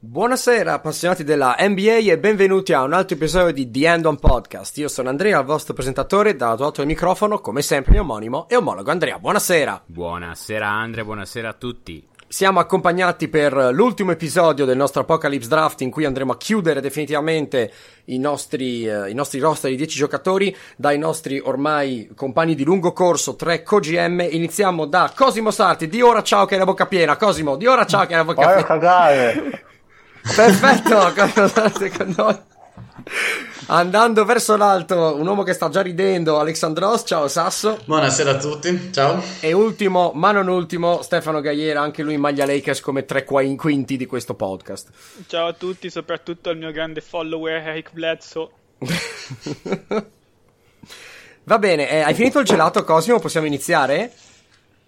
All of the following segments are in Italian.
Buonasera appassionati della NBA e benvenuti a un altro episodio di The End On Podcast. Io sono Andrea, il vostro presentatore, dal lato del microfono, come sempre mio omonimo e omologo Andrea. Buonasera. Buonasera Andrea, buonasera a tutti. Siamo accompagnati per l'ultimo episodio del nostro Apocalypse Draft in cui andremo a chiudere definitivamente i nostri, eh, i nostri roster di 10 giocatori dai nostri ormai compagni di lungo corso 3 CoGM. Iniziamo da Cosimo Sarti, di ora ciao che hai la bocca piena. Cosimo, di ora ciao che hai la bocca Vai a piena. cagare. Perfetto, con noi. Andando verso l'alto, un uomo che sta già ridendo, Alexandros, ciao Sasso. Buonasera a tutti, ciao. E ultimo, ma non ultimo, Stefano Gaiera, anche lui in maglia Lakers come tre qua- quinti di questo podcast. Ciao a tutti, soprattutto al mio grande follower Eric Bledsoe. Va bene, eh, hai finito il gelato Cosimo? Possiamo iniziare?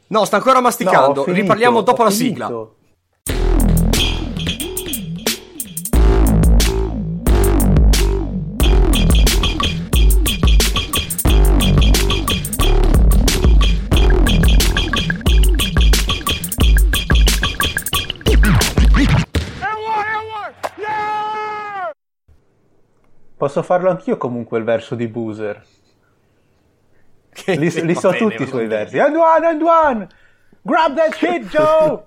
No, sta ancora masticando. No, finito, Riparliamo dopo la finito. sigla. Posso farlo anch'io comunque il verso di Boozer. Li, li so bene, tutti i suoi bene. versi. And one, and one! Grab that shit, Joe!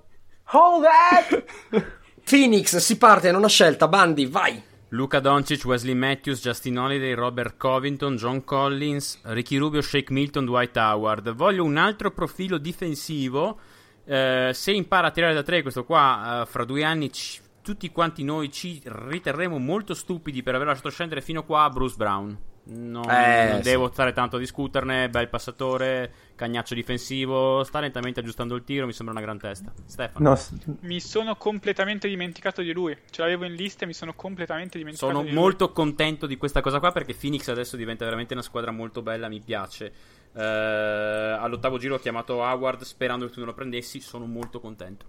Hold that! Phoenix, si parte, non ha scelta. Bandi, vai. Luca Doncic, Wesley Matthews, Justin Holiday, Robert Covington, John Collins, Ricky Rubio, Shake Milton, Dwight Howard. Voglio un altro profilo difensivo. Eh, se impara a tirare da tre, questo qua, eh, fra due anni ci- tutti quanti noi ci riterremo molto stupidi per aver lasciato scendere fino qua Bruce Brown. Non, Eh, non sì. devo stare tanto a discuterne. Bel passatore, cagnaccio difensivo. Sta lentamente aggiustando il tiro. Mi sembra una gran testa. Stefano. No, Mi sono completamente dimenticato di lui. Ce l'avevo in lista e mi sono completamente dimenticato Sono di lui. molto contento di questa cosa qua perché Phoenix adesso diventa veramente una squadra molto bella, mi piace. Eh, all'ottavo giro ho chiamato Howard sperando che tu non lo prendessi, sono molto contento.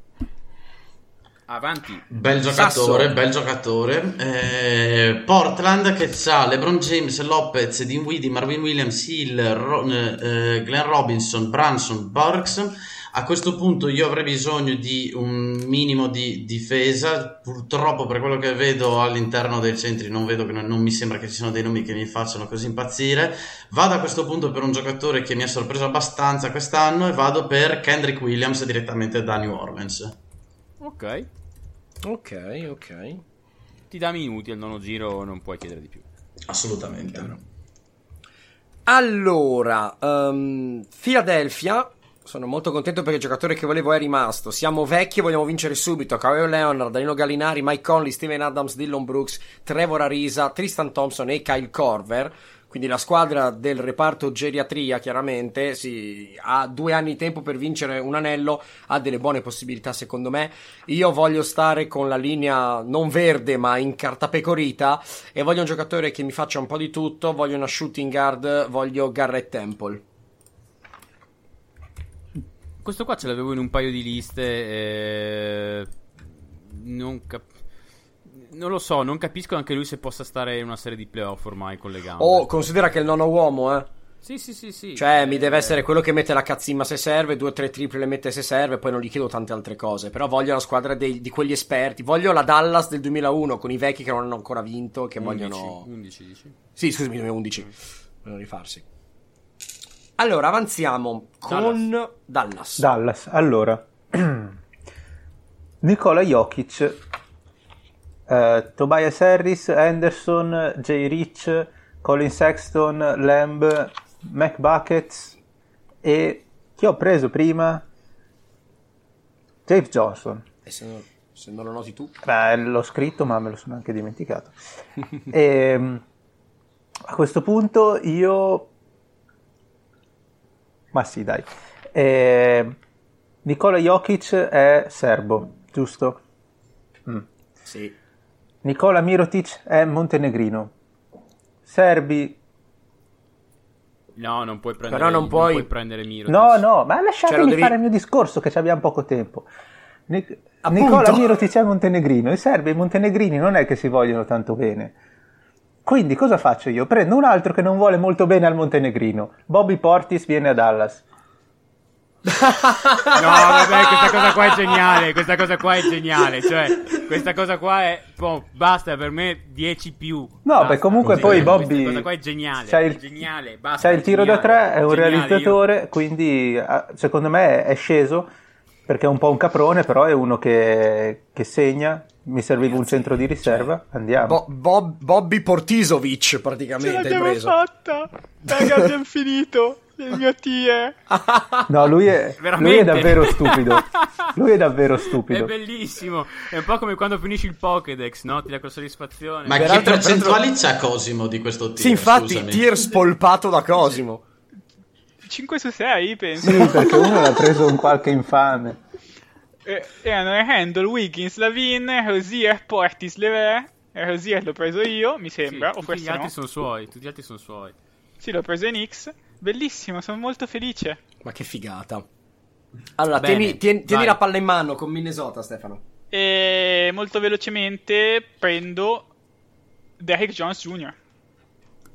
Avanti. Bel giocatore, Sasso. bel giocatore. Eh, Portland che ha LeBron James, Lopez, Dinwiddie, Marvin Williams, Hill, Ro- eh, Glenn Robinson, Branson, Burks. A questo punto io avrei bisogno di un minimo di difesa. Purtroppo, per quello che vedo all'interno dei centri, non vedo che non, non mi sembra che ci siano dei nomi che mi facciano così impazzire. Vado a questo punto per un giocatore che mi ha sorpreso abbastanza quest'anno e vado per Kendrick Williams direttamente da New Orleans. Ok. Ok, ok. Ti dà minuti al nono giro, non puoi chiedere di più. Assolutamente. Allora, ehm, Philadelphia. Sono molto contento perché il giocatore che volevo è rimasto. Siamo vecchi e vogliamo vincere subito. Kawhi Leonard, Danilo Gallinari, Mike Conley, Steven Adams, Dillon Brooks, Trevor Arisa, Tristan Thompson e Kyle Corver. Quindi la squadra del reparto geriatria, chiaramente, si, ha due anni di tempo per vincere un anello, ha delle buone possibilità secondo me. Io voglio stare con la linea non verde ma in carta pecorita e voglio un giocatore che mi faccia un po' di tutto, voglio una shooting guard, voglio Garrett Temple. Questo qua ce l'avevo in un paio di liste. eh, Non, cap- non lo so, non capisco anche lui se possa stare in una serie di playoff ormai con le gambe. Oh, considera che è il nono uomo, eh. Sì, sì, sì, sì. Cioè, mi deve essere quello che mette la cazzimma se serve, due o tre triple le mette se serve, poi non gli chiedo tante altre cose. Però voglio la squadra dei- di quegli esperti. Voglio la Dallas del 2001 con i vecchi che non hanno ancora vinto, che 11, vogliono... 11 dici. Sì, scusami, 2011. Vogliono rifarsi. Allora, avanziamo con Dallas. Dallas. Allora. Nicola Jokic, eh, Tobias Harris, Anderson, Jay Rich, Colin Sexton, Lamb, Mac Buckets e chi ho preso prima? James Johnson. E se, non- se non lo noti tu. Beh, l'ho scritto, ma me lo sono anche dimenticato. e, a questo punto io. Ma sì, dai. Eh, Nicola Jokic è serbo, giusto? Mm. Sì. Nicola Mirotic è montenegrino. Serbi. No, non puoi prendere, Però non puoi- prendere Miro. No, no, ma lasciatemi Cioè, devi- fare il mio discorso che ci abbiamo poco tempo. Nic-. Nicola Mirotic è montenegrino. I serbi e i montenegrini non è che si vogliono tanto bene. Quindi cosa faccio io? Prendo un altro che non vuole molto bene al montenegrino. Bobby Portis viene a Dallas. No, vabbè, questa cosa qua è geniale. Questa cosa qua è geniale. Cioè, questa cosa qua è. boh, basta per me 10 più. No, Basta. beh, comunque Così, poi questa Bobby cosa qua è geniale. c'ha il- è geniale. Basta. C'ha il tiro da geniale. tre, è un Geniale, io- realizzatore, quindi ah, secondo me è sceso perché è un po' un caprone, però è uno che, che segna. Mi serviva un centro di riserva, andiamo. Bo- Bob- Bobby Portisovic Ce praticamente hai l'abbiamo preso. fatta! Raga, abbiamo finito! Il mio tier! No, lui è, lui è davvero stupido. Lui è davvero È stupido. bellissimo. È un po' come quando finisci il Pokédex, no? Ti dà quella soddisfazione. Ma che Peraltro- percentuali c'ha Cosimo di questo tier? Sì, infatti, scusami? tier spolpato da Cosimo. 5 su 6, penso. Sì, perché uno l'ha preso un qualche infame. Eh, erano Handle, Wiggins, Lavin, Rosier, Portis, Lever. E Rosier l'ho preso io, mi Sì, sembra. o tutti gli altri no. sono suoi. Tutti gli altri sono suoi. Sì, l'ho preso in X. Bellissimo, sono molto felice. Ma che figata. Allora, Bene, tieni, tieni- tieni la palla in mano con Minnesota, Stefano. E molto velocemente prendo Derrick Jones Jr.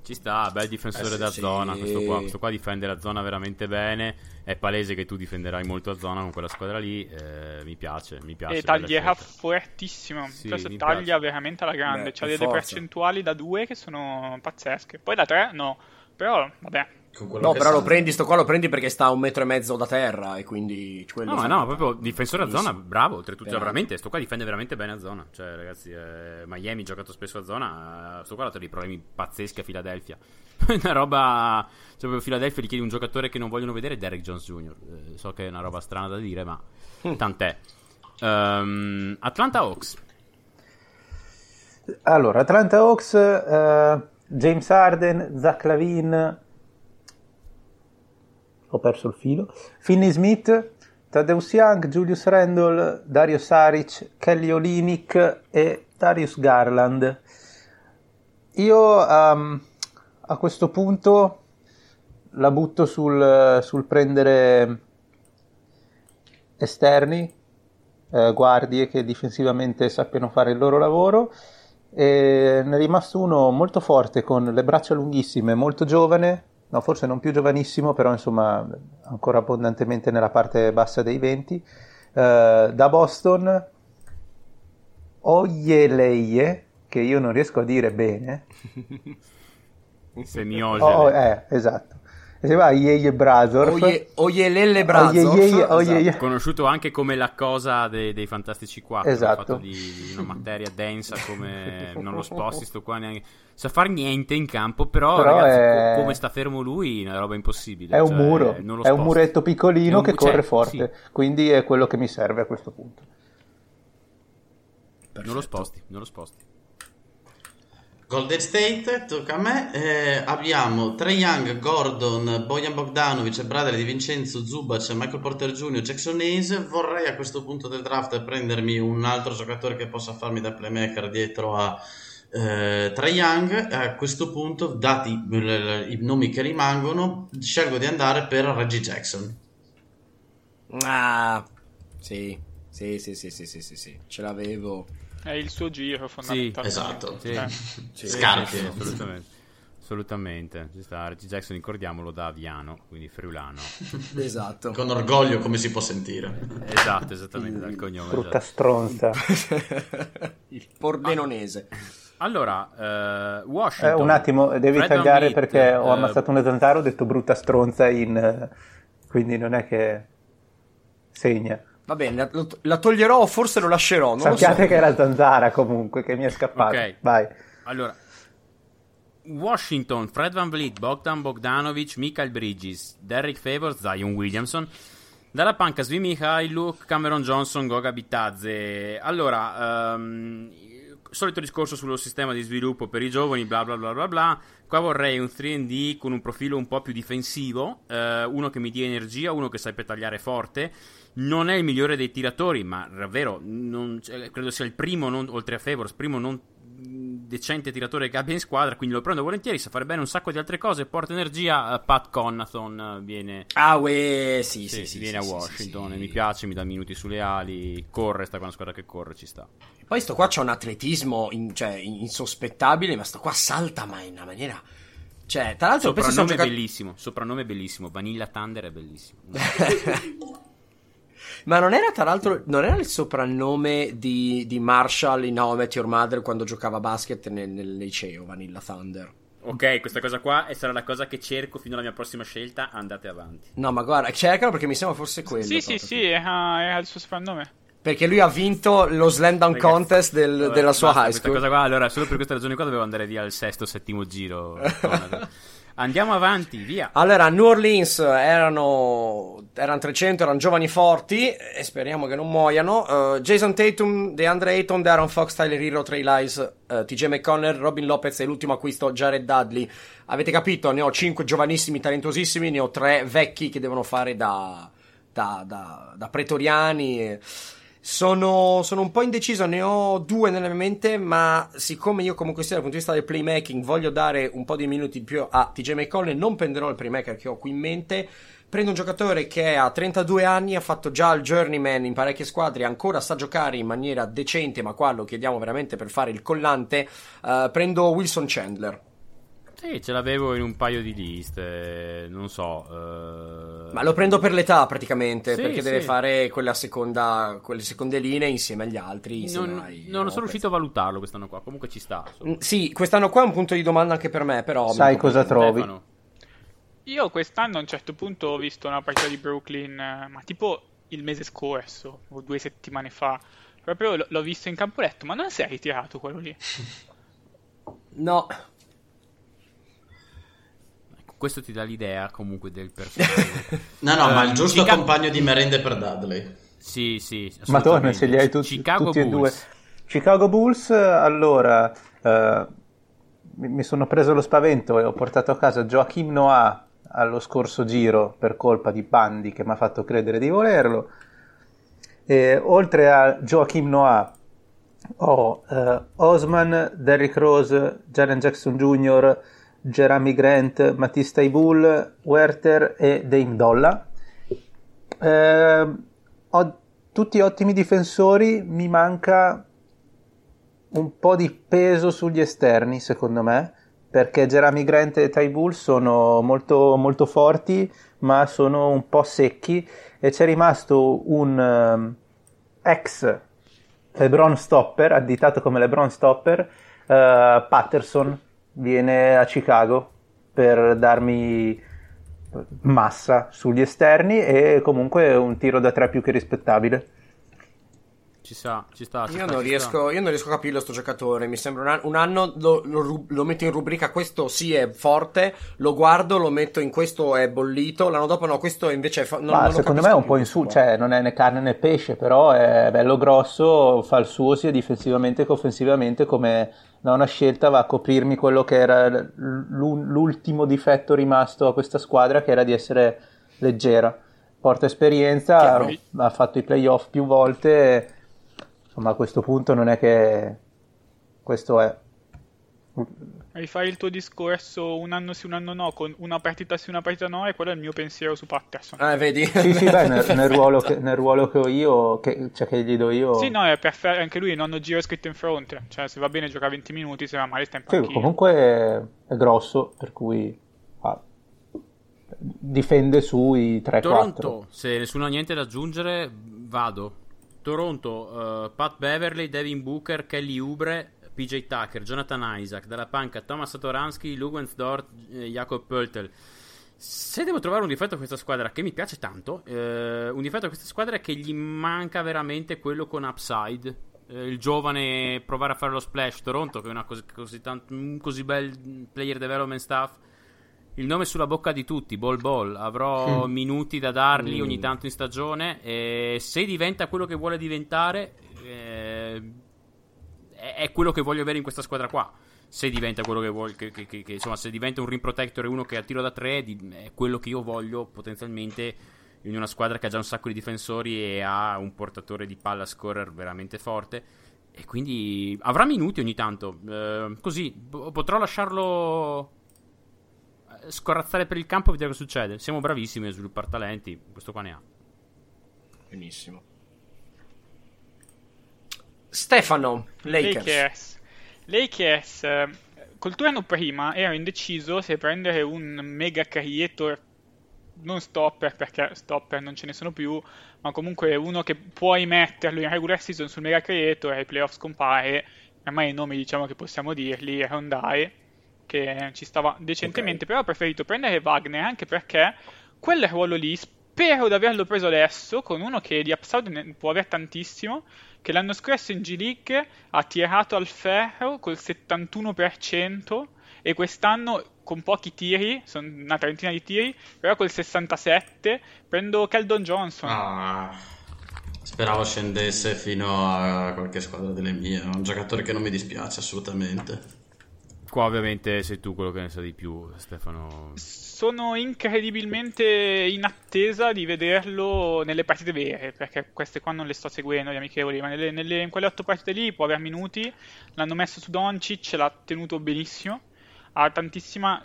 Ci sta, bel difensore Eh sì, da sì. zona. Questo qua, questo qua difende la zona veramente bene. È palese che tu difenderai molto a zona con quella squadra lì. eh, mi piace, mi piace. E taglierà fortissimo. Sì, Questo taglia piace. veramente alla grande. Beh, C'ha delle forza. percentuali da 2 che sono pazzesche. Poi da 3 no. Però, vabbè. Con quello No, che però lo sa. prendi, sto qua lo prendi perché sta a un metro e mezzo da terra e quindi quello No, ma no, proprio difensore a zona, bravo. Oltretutto, cioè, veramente, sto qua difende veramente bene a zona. Cioè, ragazzi, eh, Miami ha giocato spesso a zona. eh, sto qua ha dato dei problemi pazzeschi a Philadelphia. una roba. Cioè, proprio Philadelphia gli chiede un giocatore che non vogliono vedere, Derek Jones Jr. Eh, so che è una roba strana da dire, ma tant'è. Ehm, Atlanta Hawks. Allora, Atlanta Hawks, eh, James Harden, Zach Lavin, ho perso il filo, Finney Smith, Tadeusz Young, Julius Randle, Dario Saric, Kelly Olinick e Darius Garland. Io ehm, a questo punto la butto sul, sul prendere esterni, eh, guardie che difensivamente sappiano fare il loro lavoro. E ne è rimasto uno molto forte con le braccia lunghissime, molto giovane, no, forse non più giovanissimo, però insomma ancora abbondantemente nella parte bassa dei 20. Eh, da Boston, Oyeleie, che io non riesco a dire bene. Semiose. Oh, oh, eh, esatto. Si va Yeye Brazor. Oye, Oyelele. Oyeye- Esatto. Conosciuto anche come la cosa dei, dei Fantastici 4 Esatto. fatto di, di una materia densa come non lo sposti sto qua neanche sa far niente in campo però, Però ragazzi è- co- come sta fermo lui è una roba impossibile È un cioè, muro, non lo è un muretto piccolino un- che cioè, corre forte, sì, quindi è quello che mi serve a questo punto. non lo sposti non lo sposti Golden State, tocca a me. Eh, abbiamo Trey Young, Gordon, Bojan Bogdanovic Bradley di Vincenzo, Zubac, Michael Porter Jr., Jackson Hayes. Vorrei a questo punto del draft prendermi un altro giocatore che possa farmi da playmaker dietro a eh, Trae Young. A questo punto, dati eh, i nomi che rimangono, scelgo di andare per Reggie Jackson. Ah. Sì, sì, sì, sì, sì, sì, sì. Ce l'avevo. È il suo giro, fondamentalmente. Esatto. Sì. Eh. Sì, Scarpe. sì, sì, assolutamente assolutamente ci sta Reggie Jackson ricordiamolo da Aviano quindi friulano Esatto. Con orgoglio, come si può sentire. esatto esattamente dal cognome Brutta esatto. stronza. Il pordenonese. allora eh, Eh, Washington un attimo, devi Fred tagliare VanVleet, perché ho eh, ammazzato una zanzara, ho detto brutta stronza in... eh, quindi non è che segna. Va bene, la, la toglierò o forse lo lascerò. Non Sappiate lo so. che era zanzara comunque, che mi è scappato. Ok. Vai. Allora, Washington, Fred Van Vliet, Bogdan Bogdanovic, Michael Bridges, Derrick Favors, Zion Williamson. Dalla panca Svi Mikhailuk, Cameron Johnson, Goga Bitazze. Allora, ehm, solito discorso sullo sistema di sviluppo per i giovani, bla bla bla bla bla. Qua vorrei un 3D con un profilo un po' più difensivo, eh, uno che mi dia energia, uno che sappia tagliare forte. Non è il migliore dei tiratori, ma davvero non- cioè, credo sia il primo, non- oltre a Favors, primo non decente tiratore che abbia in squadra, quindi lo prendo volentieri, sa fare bene un sacco di altre cose, porta energia, eh, Pat Connathon eh, viene, Ah, uè, sì, sì, sì, sì, viene sì, a Washington e mi piace, mi dà minuti sulle ali, corre, sta con una squadra che corre, ci sta. Poi sto qua c'ha un atletismo in- cioè, insospettabile, ma sto qua salta ma in una maniera... Cioè, tra l'altro, Soprannome giocatori... bellissimo, soprannome bellissimo. Vanilla Thunder è bellissimo. Ma non era tra l'altro non era il soprannome di, di Marshall in How I Met Your Mother quando giocava a basket nel, nel liceo Vanilla Thunder? ok, questa cosa qua e sarà la cosa che cerco fino alla mia prossima scelta. Andate avanti. No, ma guarda, cercalo perché mi sembra fosse quello. Sì, sì, proprio. sì, era, era il suo soprannome. Perché lui ha vinto lo slam dunk Ragazzi, contest del- vabbè, della sua basta, high questa school. cosa qua, allora, solo per questa ragione qua dovevo andare via al sesto, settimo giro. Andiamo avanti, via. Allora, New Orleans erano, erano 300, erano giovani forti e speriamo che non muoiano. Uh, Jason Tatum, DeAndre Ayton, Darren Fox, Tyler Hero, Trey Lyles, uh, TJ McConnell, Robin Lopez e l'ultimo acquisto Jared Dudley. Avete capito? Ne ho 5 giovanissimi, talentosissimi, ne ho 3 vecchi che devono fare da, da, da, da pretoriani. e- Sono, sono un po' indeciso, ne ho due nella mia mente, ma siccome io comunque sia dal punto di vista del playmaking voglio dare un po' di minuti in più a TJ McConnell, non prenderò il playmaker che ho qui in mente, prendo un giocatore che ha 32 anni, ha fatto già il journeyman in parecchie squadre, ancora sa giocare in maniera decente, ma qua lo chiediamo veramente per fare il collante, eh, prendo Wilson Chandler. Sì, ce l'avevo in un paio di liste, non so. eh, Ma lo prendo per l'età praticamente, Sì, perché sì. deve fare quella seconda, quelle seconde linee insieme agli altri. insieme Non, ai non sono Lopez. riuscito a valutarlo quest'anno qua, comunque ci sta. Mm, Sì, quest'anno qua è un punto di domanda anche per me, però... Sai cosa trovi? Stefano. Io quest'anno a un certo punto ho visto una partita di Brooklyn, eh, ma tipo il mese scorso o due settimane fa. Proprio l- l'ho visto in campo e ho detto, ma non si è ritirato quello lì? No, questo ti dà l'idea comunque del personaggio. No, no, ma Eh, il giusto Chica- compagno di merende per Dudley. Sì, sì. Madonna, assolutamente. ce li hai tutti, Chicago tutti e due. Bulls. Chicago Bulls, allora, eh, mi mi sono preso lo spavento e ho portato a casa Joachim Noah allo scorso giro per colpa di Bandi che mi ha fatto credere di volerlo. E, oltre a Joachim Noah ho eh, Osman, Derrick Rose, Jaren Jackson Jr., Jeremy Grant, Matisse Taibul, Werther e Dame Dolla. Eh, ho tutti ottimi difensori, mi manca un po' di peso sugli esterni, secondo me, perché Jeremy Grant e Taibul sono molto, molto forti, ma sono un po' secchi e c'è rimasto un ehm, ex LeBron Stopper, additato come LeBron Stopper, eh, Patterson, viene a Chicago per darmi massa sugli esterni e comunque un tiro da tre più che rispettabile. Ci sta, ci sta. ci io sta, non, ci riesco, io non riesco a capirlo sto giocatore. Mi sembra un anno, un anno lo, lo lo metto in rubrica questo sì è forte, lo guardo, lo metto in questo è bollito, l'anno dopo no, questo invece è fa- non, Ma non secondo me è un po' in questo su, cioè non è né carne né pesce, però è bello grosso, fa il suo sia difensivamente che offensivamente, come da una scelta va a coprirmi quello che era l'u- l'ultimo difetto rimasto a questa squadra, che era di essere leggera. Porta esperienza, Chiaro. ha fatto i playoff più volte, insomma a questo punto non è che questo è. Rifai il tuo discorso un anno sì, un anno no, con una partita sì, una partita no, e quello è il mio pensiero su Patterson. Eh, vedi? Sì, sì, beh, nel, nel ruolo che, nel ruolo che ho io, che, cioè che gli do io... Sì, no, è perfetto, anche lui nonno giro scritto in fronte, cioè se va bene gioca 20 minuti, se va male sta in Sì, panchina. comunque è, è grosso, per cui ah, difende sui 3-4. Toronto, se nessuno ha niente da aggiungere, vado. Toronto, eh, Pat Beverly, Devin Booker, Kelly Oubre, PJ Tucker, Jonathan Isaac, dalla panca Thomas Satoransky, Lugans Dort, eh, Jakob Pöltl. Se devo trovare un difetto a questa squadra che mi piace tanto, eh, un difetto a questa squadra è che gli manca veramente quello con upside. Eh, il giovane provare a fare lo splash. Toronto, che è una così, così, tant- un così bel player development staff, il nome sulla bocca di tutti, Ball Ball. Avrò minuti da dargli ogni tanto in stagione. E se diventa quello che vuole diventare, è quello che voglio avere in questa squadra qua. Se diventa quello che vuole, che, che- che- insomma, se diventa un rim protector e uno che ha tiro da tre, è quello che io voglio potenzialmente in una squadra che ha già un sacco di difensori e ha un portatore di palla scorer veramente forte. E quindi avrà minuti ogni tanto. Eh, così po- potrò lasciarlo eh, scorazzare per il campo e vedere cosa succede. Siamo bravissimi a sviluppare talenti. Questo qua ne ha. Benissimo. Stefano, Lakers. Lakers. Lakers, eh, col turno prima ero indeciso se prendere un mega creator non stopper perché stopper non ce ne sono più ma comunque uno che puoi metterlo in regular season sul mega creator e ai playoffs compare ormai i nomi diciamo che possiamo dirli Rondai che ci stava decentemente okay. però ho preferito prendere Wagner anche perché quel ruolo lì spero di averlo preso adesso con uno che di upside può avere tantissimo che l'anno scorso in G League ha tirato al ferro col 71% e quest'anno con pochi tiri, sono una trentina di tiri, però col 67 prendo Keldon Johnson. Ah, speravo scendesse fino a qualche squadra delle mie, un giocatore che non mi dispiace assolutamente. Qua ovviamente sei tu quello che ne sa di più, Stefano. Sono incredibilmente in attesa di vederlo nelle partite vere, perché queste qua non le sto seguendo, gli amichevoli, ma nelle, nelle, in quelle otto partite lì può avere minuti. L'hanno messo su Doncic, l'ha tenuto benissimo. Ha tantissima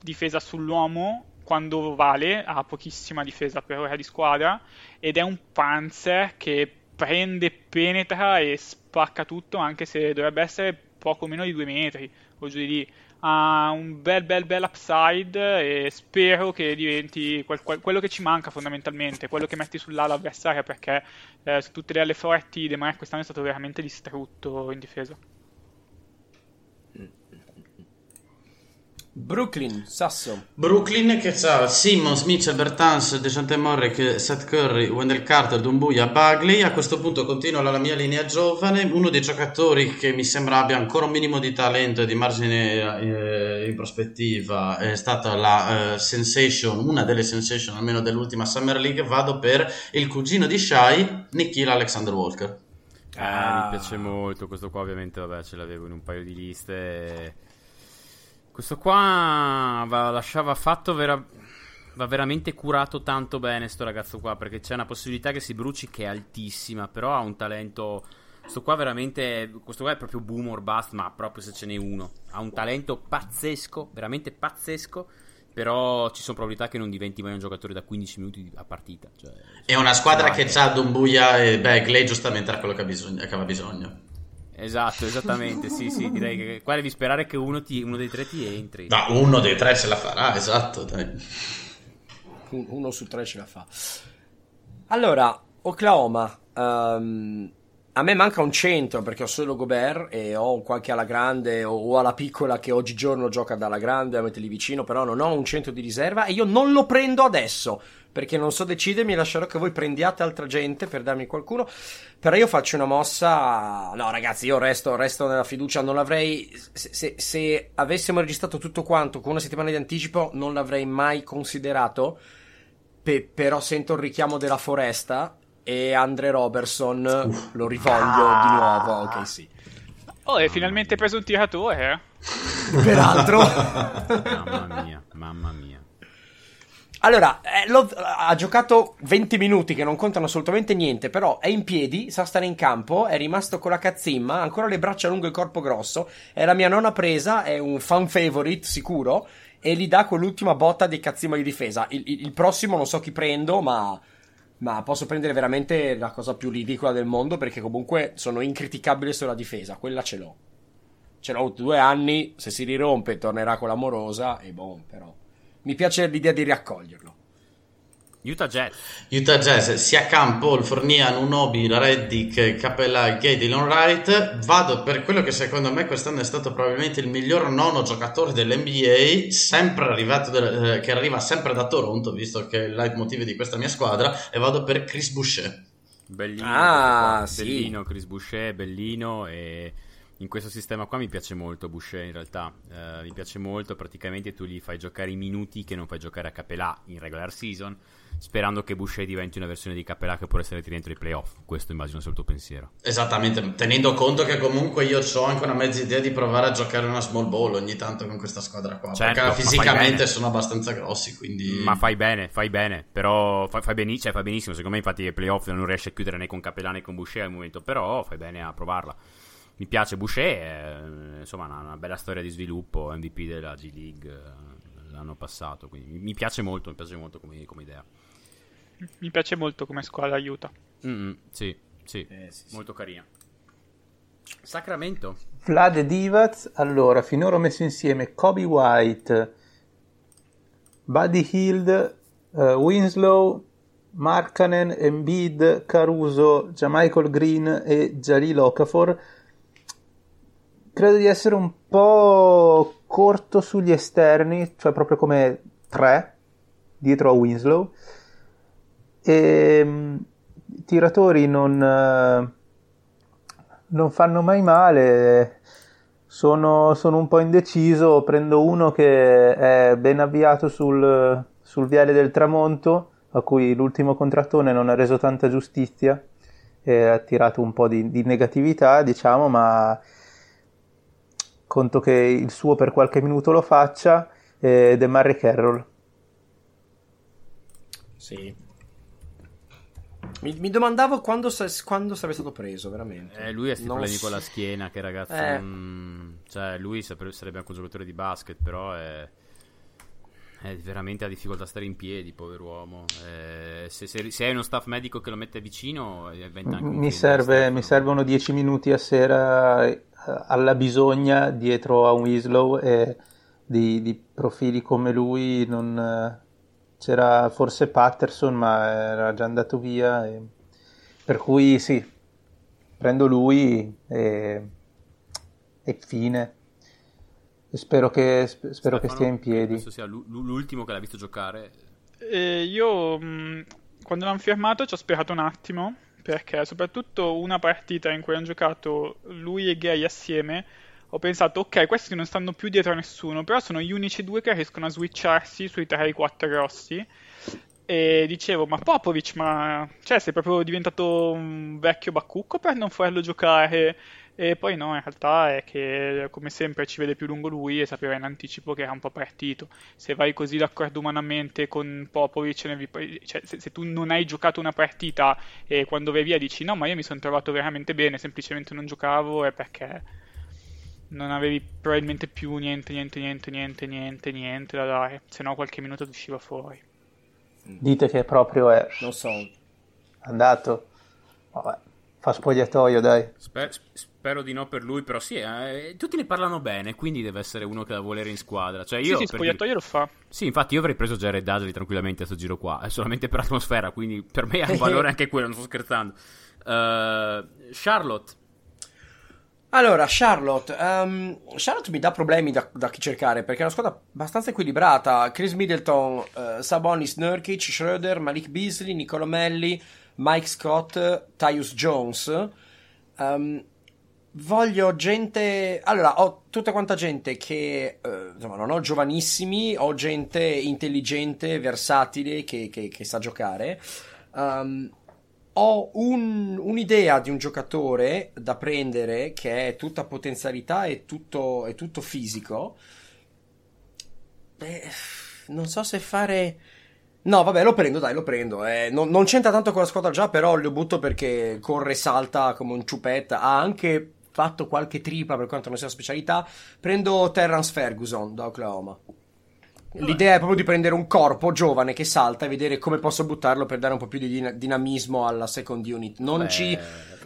difesa sull'uomo quando vale, ha pochissima difesa per ora di squadra ed è un panzer che prende, penetra e spacca tutto, anche se dovrebbe essere poco meno di due metri di lì ha un bel bel bel upside e spero che diventi quel, quel, quello che ci manca fondamentalmente, quello che metti sull'ala avversaria perché eh, su tutte le alle forti De Maria quest'anno è stato veramente distrutto in difesa. Brooklyn, Sasso. Brooklyn che ha Simmons, Mitchell, Bertans, Dejante Morrick, Seth Curry, Wendell Carter, Dumbuya, Bagley. A questo punto continua la mia linea giovane. Uno dei giocatori che mi sembra abbia ancora un minimo di talento e di margine eh, in prospettiva è stata la eh, sensation, una delle sensation almeno dell'ultima Summer League. Vado per il cugino di Shai, Nikhil Alexander Walker. Ah, mi piace molto. Questo qua ovviamente vabbè, ce l'avevo in un paio di liste questo qua va, lasciava fatto vera, va veramente curato tanto bene sto ragazzo qua perché c'è una possibilità che si bruci che è altissima, però ha un talento questo qua veramente questo qua è proprio boom or bust, ma proprio se ce n'è uno. Ha un talento pazzesco, veramente pazzesco però ci sono probabilità che non diventi mai un giocatore da 15 minuti a partita. Cioè, è una squadra che ha Dumbuya e Bagley giustamente era quello che, bisogno, che aveva bisogno. Esatto, esattamente, sì, sì, direi che qua devi sperare che uno, ti, uno, dei tre ti entri. No, uno dei tre ce la farà, esatto, dai. Uno su tre ce la fa. Allora, Oklahoma, um, a me manca un centro perché ho solo Gobert e ho qualche alla grande o alla piccola che oggigiorno gioca dalla grande, la mette lì vicino, però non ho un centro di riserva e io non lo prendo adesso perché non so decidermi, lascerò che voi prendiate altra gente per darmi qualcuno. Però io faccio una mossa. No, ragazzi, io resto, resto nella fiducia. Non l'avrei. Se, se, se, avessimo registrato tutto quanto con una settimana di anticipo, non l'avrei mai considerato. Pe, però sento il richiamo della foresta. E Andre Robertson Uff. lo rivoglio ah. di nuovo. Ok, sì. Oh, hai finalmente preso un tiratore, eh? Peraltro. mamma mia, mamma mia. Allora, eh, lo, ha giocato 20 minuti che non contano assolutamente niente, però è in piedi, sa stare in campo, è rimasto con la cazzimma, ancora le braccia lunghe e il corpo grosso, è la mia nona presa, è un fan favorite sicuro e gli dà quell'ultima botta di cazzimma di difesa. Il, il, il prossimo non so chi prendo, ma, ma, posso prendere veramente la cosa più ridicola del mondo perché comunque sono incriticabile sulla difesa, quella ce l'ho. Ce l'ho due anni, se si rirompe tornerà con l'amorosa e boh, però mi piace l'idea di riaccoglierlo. Utah Jazz. Utah Jazz, sia Campbell, Fornia, Nunobi, Reddick, Capella, Gay, Dylan Wright. Vado per quello che secondo me quest'anno è stato probabilmente il miglior nono giocatore dell'NBA, sempre arrivato de- eh, che arriva sempre da Toronto, visto che è il leitmotiv di questa mia squadra, e vado per Chris Boucher. Bellino, ah, sì. bellino Chris Boucher, bellino e in questo sistema qua mi piace molto Boucher in realtà, uh, mi piace molto, praticamente tu gli fai giocare i minuti che non fai giocare a Capelà in regular season, sperando che Boucher diventi una versione di Capelà che può essere dentro i playoff, questo immagino sia il tuo pensiero. Esattamente, tenendo conto che comunque io ho anche una mezza idea di provare a giocare una small ball ogni tanto con questa squadra qua, certo, perché fisicamente sono abbastanza grossi, quindi... Ma fai bene, fai bene, però fai, fai, benissimo, cioè, fai benissimo, secondo me infatti i playoff non riesce a chiudere né con Capelà né con Boucher al momento, però fai bene a provarla mi piace Boucher, eh, insomma una, una, bella storia di sviluppo, MVP della G League eh, l'anno passato, quindi mi, piace molto, mi piace molto come, come, idea. Mi piace molto come squadra aiuta. Mm-hmm, sì, sì, eh, sì, molto sì. carina. Sacramento. Vlad e Divac, allora, finora ho messo insieme Kobe White, Buddy Hield, uh, Winslow, Markanen, Embiid, Caruso, Jamichael Green e Jalil Okafor. Credo di essere un po' corto sugli esterni, cioè proprio come tre dietro a Winslow. E um, tiratori non, uh, non fanno mai male. Sono, sono, un po' indeciso. Prendo uno che è ben avviato sul, sul viale del tramonto a cui l'ultimo contrattone non ha reso tanta giustizia e ha tirato un po' di, di negatività, diciamo, ma conto che il suo per qualche minuto lo faccia ed è Murray Carroll. Sì. Mi, mi domandavo quando, quando, sarebbe stato preso, veramente. Eh, lui ha questi problemi so. con la schiena, che ragazzo... Eh. Non... Cioè, lui sarebbe anche un giocatore di basket, però è è veramente ha difficoltà a stare in piedi, povero uomo. Eh, se, se, se, hai uno staff medico che lo mette vicino, diventa anche mi, serve, mi servono 10 minuti a sera eh, alla bisogna dietro a un Winslow e di, di profili come lui non, eh, c'era forse Patterson, ma era già andato via. E, per cui sì, prendo lui e, e fine. Spero che, spero Stefano, che stia in piedi. Questo sia l'ultimo che l'ha visto giocare. Eh, io mh, quando l'hanno firmato ci ho sperato un attimo perché soprattutto una partita in cui hanno giocato lui e Gay assieme ho pensato ok questi non stanno più dietro a nessuno però sono gli unici due che riescono a switcharsi sui 3-4 grossi e dicevo ma Popovic ma cioè sei proprio diventato un vecchio bacucco per non farlo giocare e poi no, in realtà è che come sempre ci vede più lungo lui e sapeva in anticipo che era un po' partito. Se vai così d'accordo umanamente con Popovic, cioè, se, se, tu non hai giocato una partita e quando vai via dici no, ma io mi sono trovato veramente bene, semplicemente non giocavo, è perché non avevi probabilmente più niente, niente, niente, niente, niente, niente da dare, se no qualche minuto usciva fuori. Dite che proprio è... Non so. Andato. Vabbè. Fa spogliatoio, dai. Sper- spero di no per lui, però sì, eh, tutti ne parlano bene, quindi deve essere uno che da volere in squadra. Cioè io, sì, sì, spogliatoio dire... lo fa. Sì, infatti io avrei preso Jared Dudley tranquillamente a questo giro qua, è solamente per atmosfera, quindi per me ha un valore anche quello, non sto scherzando. Uh, Charlotte. Allora, Charlotte, um, Charlotte mi dà problemi da, da, cercare perché è una squadra abbastanza equilibrata. Chris Middleton, uh, Sabonis, Nurkic, Schroeder, Malik Beasley, Nicolo Melli, Mike Scott, Tyus Jones. Um, voglio gente. Allora, ho tutta quanta gente che eh, insomma, non ho giovanissimi, ho gente intelligente, versatile che, che, che sa giocare. Um, ho un, un'idea di un giocatore da prendere che è tutta potenzialità e tutto, è tutto fisico. Beh, non so se fare No, vabbè, lo prendo, dai, lo prendo. Eh, non, non, c'entra tanto con la squadra già, però lo butto perché corre, salta come un ciupetta. Ha anche fatto qualche tripla per quanto non sia specialità. Prendo Terrence Ferguson da Oklahoma. L'idea è proprio di prendere un corpo giovane che salta e vedere come posso buttarlo per dare un po' più di dinamismo alla second unit. Non Beh, ci.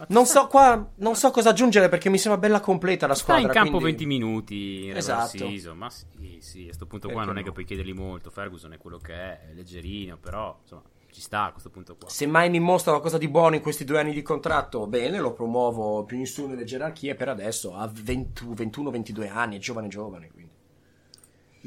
Non so, qua, non so cosa aggiungere perché mi sembra bella completa la squadra. Sta in campo quindi... 20 minuti in esatto. season, ma sì, sì, a questo punto qua non è che puoi chiedergli molto. Ferguson è quello che è, è leggerino, però insomma ci sta a questo punto qua. Se mai mi mostra qualcosa di buono in questi due anni di contratto, bene, lo promuovo più in su nelle gerarchie. Per adesso ha 21-22 anni, è giovane, giovane. Quindi.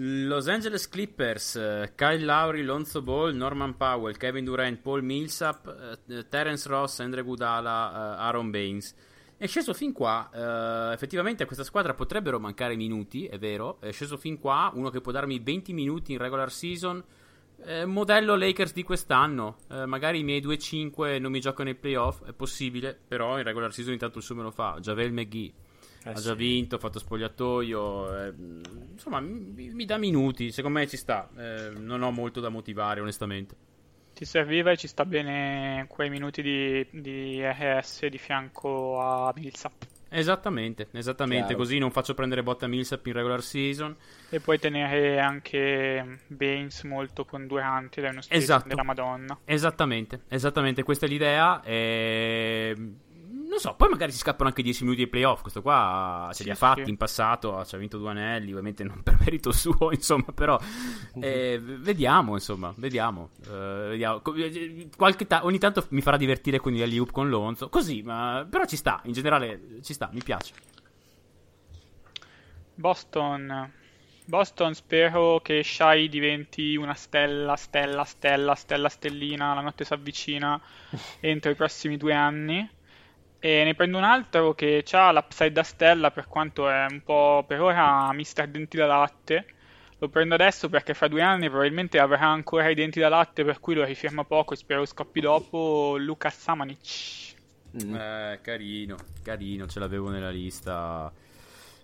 Los Angeles Clippers, uh, Kyle Lowry, Lonzo Ball, Norman Powell, Kevin Durant, Paul Millsap, uh, Terence Ross, Andre Gudala, Aaron Baines. È sceso fin qua, effettivamente a questa squadra potrebbero mancare minuti, è vero, è sceso fin qua, uno che può darmi 20 minuti in regular season, modello Lakers di quest'anno, magari i miei 2-5 non mi giocano nei playoff, è possibile, però in regular season intanto il suo me lo fa, Javel McGee eh, ha già sì. vinto, ha fatto spogliatoio, eh, insomma mi, mi, dà minuti, secondo me ci sta, eh, non ho molto da motivare onestamente. Ti serviva e ci sta bene quei minuti di, di RS di fianco a Millsap. Esattamente, esattamente, Chiaro. così non faccio prendere botta a Millsap in regular season. E puoi tenere anche Baines molto con Durante, da uno spirito esatto. della Madonna. Esattamente, esattamente, questa è l'idea. E non so, poi magari si scappano anche 10 minuti ai playoff. Questo qua ce li ha fatti sì. in passato, ci ha vinto due anelli, ovviamente non per merito suo, insomma, però eh, vediamo, insomma, vediamo. eh, vediamo. Eh, qualche ta- ogni tanto mi farà divertire con gli alley con Lonzo, così, ma però ci sta, in generale ci sta, mi piace. Boston. Boston spero che Shai diventi una stella, stella, stella, stella, stellina, la notte si avvicina entro i prossimi due anni. E ne prendo un altro che ha l'upside da stella per quanto è un po' per ora mister denti da latte. Lo prendo adesso perché fra due anni probabilmente avrà ancora i denti da latte per cui lo rifirma poco e spero scoppi dopo Luca Samanic. Mm. Eh, carino, carino, ce l'avevo nella lista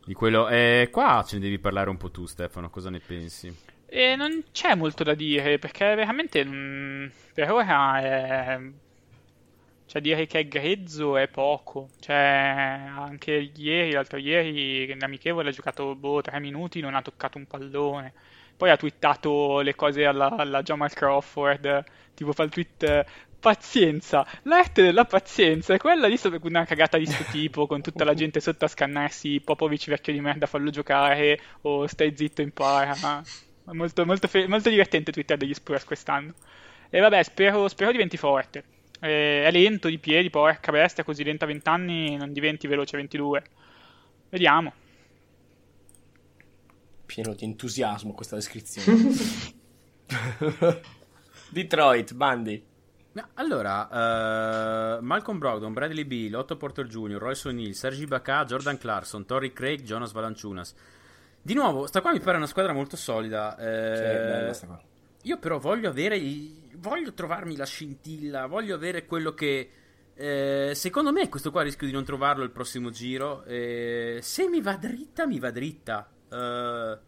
di quello. Eh, qua ce ne devi parlare un po' tu, Stefano, cosa ne pensi? E non c'è molto da dire perché veramente mm, per ora è... Cioè dire che è grezzo è poco. Cioè anche ieri, l'altro ieri, in amichevole ha giocato boh, tre minuti, non ha toccato un pallone. Poi ha twittato le cose alla, alla Jamal Crawford, tipo fa il tweet pazienza, l'arte della pazienza è quella di stare una cagata di sto tipo con tutta la gente sotto a scannarsi Popovic vecchio di merda fallo giocare o stai zitto impara. È molto, molto, fe- molto divertente Twitter degli Spurs quest'anno. E vabbè, spero, spero diventi forte. Eh, è lento di piedi, porca bestia, così lento a 20 anni non diventi veloce a 22. Vediamo. Pieno di entusiasmo questa descrizione. Detroit, Bandi. Allora, eh, Malcolm Brogdon, Bradley Beal, Otto Porter Jr., Royce O'Neill, Sergi Ibaka, Jordan Clarkson, Torrey Craig, Jonas Valanciunas. Di nuovo, sta qua mi pare una squadra molto solida. eh, Sì, bella sta qua. Io però voglio avere il- voglio trovarmi la scintilla, voglio avere quello che eh, secondo me questo qua rischio di non trovarlo il prossimo giro. eh, se mi va dritta, mi va dritta. Eh,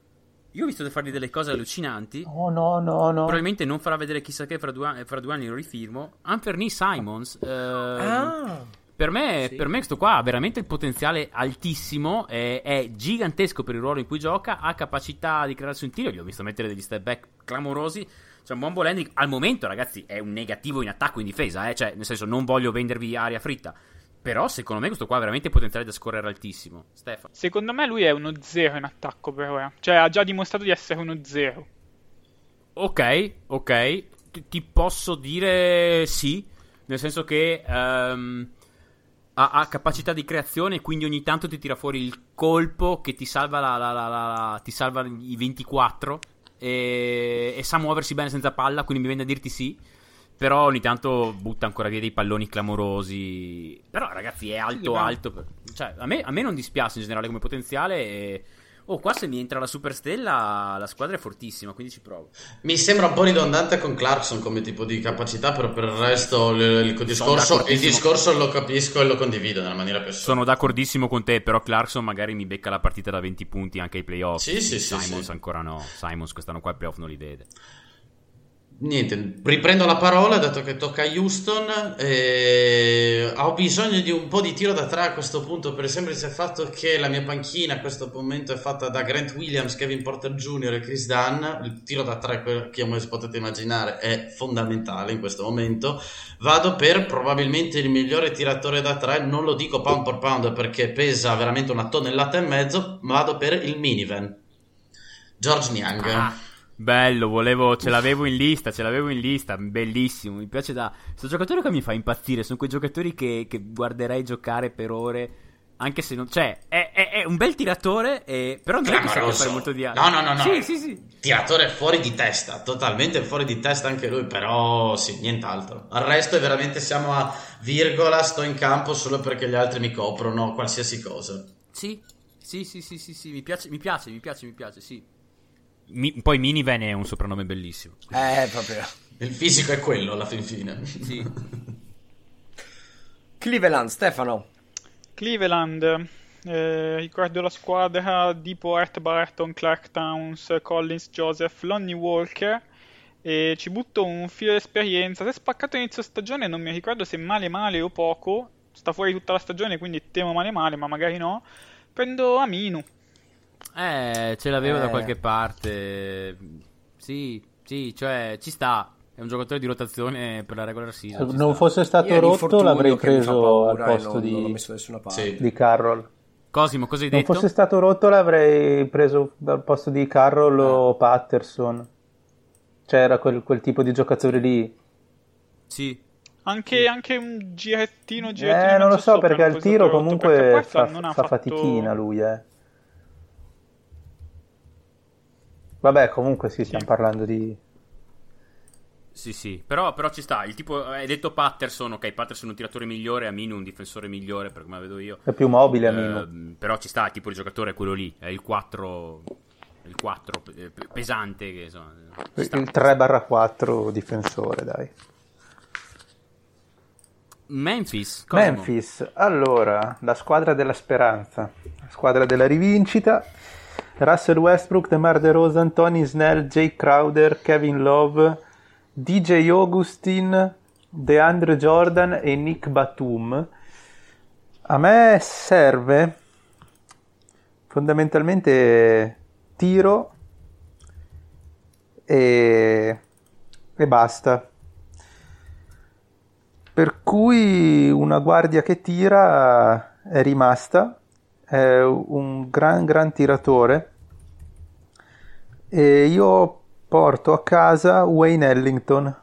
io ho visto di fargli delle cose allucinanti. Oh no, no, no. Probabilmente non farà vedere chissà che fra due, anni, fra due anni lo rifirmo. Anthony Simons. eh, Ah, per me, Sì. per me questo qua ha veramente il potenziale altissimo, è, è gigantesco per il ruolo in cui gioca, ha capacità di crearsi un tiro, gli ho visto mettere degli step back clamorosi, c'è un buon ball handling. Al momento ragazzi è un negativo in attacco e in difesa, eh? cioè nel senso non voglio vendervi aria fritta, però secondo me questo qua ha veramente il potenziale da scorrere altissimo. Stefano. Secondo me lui è uno zero in attacco per ora. Cioè ha già dimostrato di essere uno zero. Ok, ok, ti, posso dire sì, nel senso che ehm, ha, ha capacità di creazione, quindi ogni tanto ti tira fuori il colpo che ti salva, la, la- la- ti salva i 24 e, e sa muoversi bene senza palla, quindi mi viene a dirti sì. Però ogni tanto butta ancora via dei palloni clamorosi. Però ragazzi è alto alto. Cioè, a me, a me non dispiace in generale come potenziale. E... Oh, qua se mi entra la superstella, la squadra è fortissima, quindi ci provo. Mi sembra un po' ridondante con Clarkson come tipo di capacità, però per il resto il, il discorso, il discorso lo capisco e lo condivido nella maniera più Sono d'accordissimo con te, però Clarkson magari mi becca la partita da 20 punti anche ai playoff. Sì, sì, sì, Simons sì. ancora no. Simons quest'anno qua ai playoff non li vede. Niente, riprendo la parola dato che tocca a Houston. e ho bisogno di un po' di tiro da tre a questo punto per il semplice fatto che la mia panchina a questo momento è fatta da Grant Williams, Kevin Porter Jr. e Chris Dunn. Il tiro da tre, come potete immaginare, è fondamentale in questo momento. Vado per probabilmente il migliore tiratore da tre. Non lo dico pound per pound perché pesa veramente una tonnellata e mezzo, vado per il minivan. George Niang. Ah, bello, volevo, ce l'avevo in lista, ce l'avevo in lista, bellissimo. Mi piace da. Questo giocatore che mi fa impazzire. Sono quei giocatori che, che guarderei giocare per ore. Anche se non. Cioè, è, è- è un bel tiratore, e- però non è che sappia Clamoroso. fare molto di altro. No, no, no, no. Sì, sì, sì. Tiratore fuori di testa, totalmente fuori di testa anche lui, però sì, nient'altro. Al resto è veramente siamo a virgola, sto in campo solo perché gli altri mi coprono qualsiasi cosa. Sì, sì, sì, sì, sì, sì, mi piace, mi piace, mi piace, mi piace, sì. Mi- poi Minivan è un soprannome bellissimo. eh, proprio. Il fisico è quello alla fin fine. Sì. Cleveland, Stefano. Cleveland, eh, ricordo la squadra di Port, Barton, Clark Towns, Collins, Joseph, Lonnie Walker e ci butto un filo di esperienza. Si è spaccato inizio stagione, non mi ricordo se male male o poco. Sta fuori tutta la stagione, quindi temo male male, ma magari no. Prendo Aminu. Eh, ce l'avevo da Eh. qualche parte. Sì, sì, cioè ci sta. è un giocatore di rotazione per la regular season. Se non fosse stato Io rotto l'avrei fa preso al paura posto non- di, non l'ho messo da nessuna parte. Sì. di Carroll. Cosimo, cosa hai Non detto? fosse stato rotto l'avrei preso al posto di Carroll o Patterson. C'era quel, quel tipo di giocatore lì. Sì. Anche, anche un girettino, girettino Eh, non lo so perché al tiro comunque fa, fa fatto- fatichina lui, eh. Vabbè, comunque sì, stiamo parlando di... Sì, sì, però, però ci sta. Il tipo, hai detto Patterson, ok, Patterson è un tiratore migliore, Aminu un difensore migliore, per come la vedo io. È più mobile, Amino. Ehm, però ci sta, il tipo di giocatore è quello lì, è il 4, il 4 eh, pe- pesante che insomma. Il 3-4 difensore, dai. Memphis, Cosimo. Memphis, allora, la squadra della speranza, la squadra della rivincita. Russell Westbrook, DeMar DeRozan, Tony Snell, Jake Crowder, Kevin Love, DJ Augustin, DeAndre Jordan e Nick Batum. A me serve fondamentalmente tiro e, e basta. Per cui una guardia che tira è rimasta, è un gran gran tiratore e io porto a casa Wayne Ellington.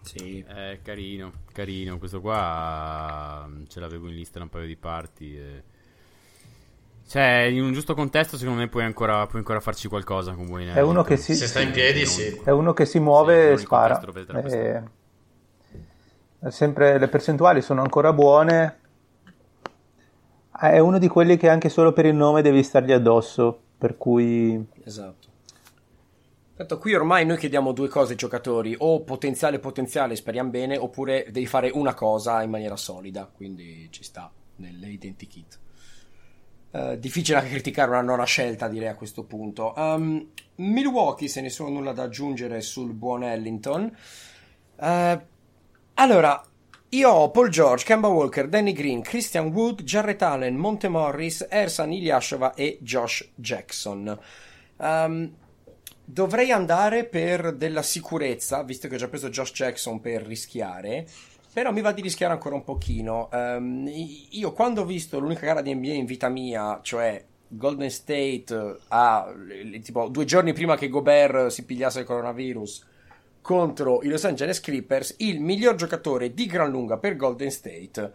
Sì. Eh, carino, carino. Questo qua mm, ce l'avevo in lista da un paio di parti. e- Cioè, in un giusto contesto, secondo me puoi ancora, puoi ancora farci qualcosa con Wayne È uno Ellington. che si, Se sta in piedi, sì. è uno che si Sì, muove non e spara. E- è sempre, le percentuali sono ancora buone. È uno di quelli che anche solo per il nome devi stargli addosso. Per cui Esatto. Tanto qui ormai noi chiediamo due cose ai giocatori, o potenziale potenziale, speriamo bene, oppure devi fare una cosa in maniera solida, quindi ci sta nelle identikit. Eh, difficile anche criticare una nona scelta, direi a questo punto. Um, Milwaukee, se nessuno ha nulla da aggiungere sul buon Ellington. Eh, allora, io ho Paul George, Kemba Walker, Danny Green, Christian Wood, Jarrett Allen, Monte Morris, Ersan Ilyashova e Josh Jackson. Um, dovrei andare per della sicurezza, visto che ho già preso Josh Jackson per rischiare. Però mi va di rischiare ancora un pochino. Um, io quando ho visto l'unica gara di NBA in vita mia, cioè Golden State, a, tipo due giorni prima che Gobert si pigliasse il coronavirus, contro i Los Angeles Clippers, il miglior giocatore di gran lunga per Golden State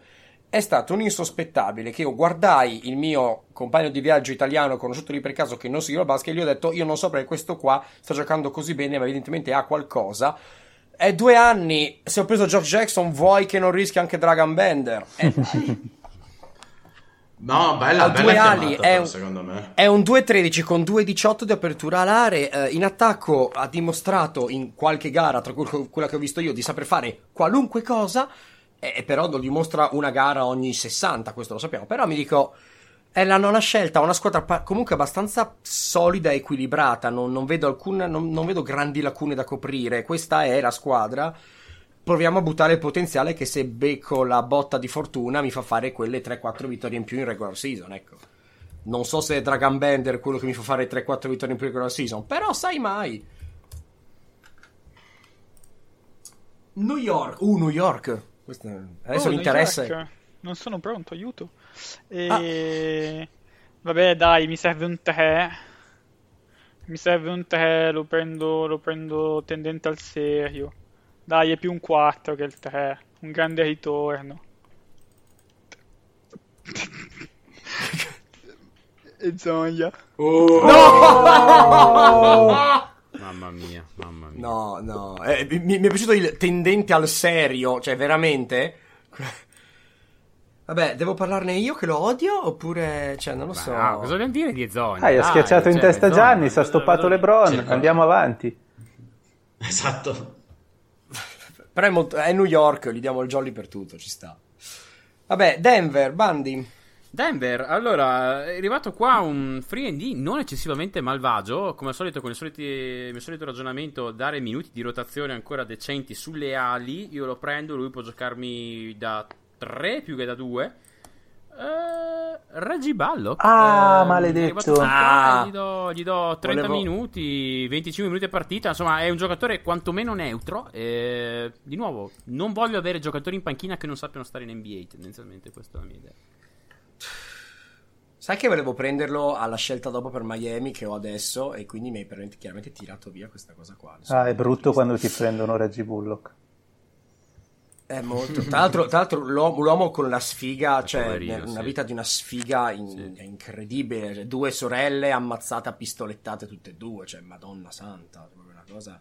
è stato un insospettabile che io guardai il mio compagno di viaggio italiano conosciuto lì per caso che non seguiva il basket e gli ho detto io non so perché questo qua sta giocando così bene ma evidentemente ha qualcosa è due anni se ho preso George Jackson vuoi che non rischi anche Dragon Bender eh. No, bella, bella due ali, è un- secondo me. È un 2-13 con 2-18 di apertura alare. eh, in attacco ha dimostrato in qualche gara, tra cui quella che ho visto io, di saper fare qualunque cosa. E e però non dimostra una gara ogni 60, questo lo sappiamo. Però mi dico, è la nona scelta, una squadra pa- comunque abbastanza solida e equilibrata. Non, non vedo alcun, non, non vedo grandi lacune da coprire. Questa è la squadra. Proviamo a buttare il potenziale che se becco la botta di fortuna mi fa fare quelle 3-4 vittorie in più in regular season, ecco. Non so se è Dragon Bender quello che mi fa fare 3-4 vittorie in più in regular season, però sai mai. New York, uh, New York. Questo adesso Oh, mi interessa. York. Non sono pronto, aiuto. E... Vabbè, dai, mi serve un 3. Mi serve un 3, lo prendo, lo prendo tendente al serio. Dai, è più un 4 che il 3. Un grande ritorno. e Zoya. Oh, Mamma mia, mamma mia. No, no, eh, mi, mi è piaciuto il tendente al serio, cioè veramente. Vabbè, devo parlarne io che lo odio oppure, cioè, non lo so. Ma no, cosa dobbiamo dire di Zoni? Ah, hai Dai, schiacciato in cioè, testa Gianni, si ha cosa- stoppato LeBron. No. Andiamo avanti. Esatto. Però è, molto- è New York, gli diamo il jolly per tutto, ci sta. Vabbè, Denver, Bandi. Denver, allora, è arrivato qua un free and D non eccessivamente malvagio, come al solito con il, soliti- il mio solito ragionamento, dare minuti di rotazione ancora decenti sulle ali, io lo prendo, lui può giocarmi da 3 più che da 2. Uh, Reggie Ballock ah, eh, maledetto ah, gli, do, gli do 30 Volevo... minuti 25 minuti a partita insomma è un giocatore quantomeno neutro e, di nuovo non voglio avere giocatori in panchina che non sappiano stare in NBA tendenzialmente questa è la mia idea Sai che volevo prenderlo alla scelta dopo per Miami che ho adesso e quindi mi hai chiaramente tirato via questa cosa qua. Ah, è brutto quando ti prendono Reggie Bullock. È molto. Tra l'altro, tra l'altro l'uomo, l'uomo, con la sfiga, cioè poverino, una sì. vita di una sfiga in, sì. incredibile. Cioè, due sorelle ammazzate a pistolettate tutte e due, cioè Madonna Santa, una cosa.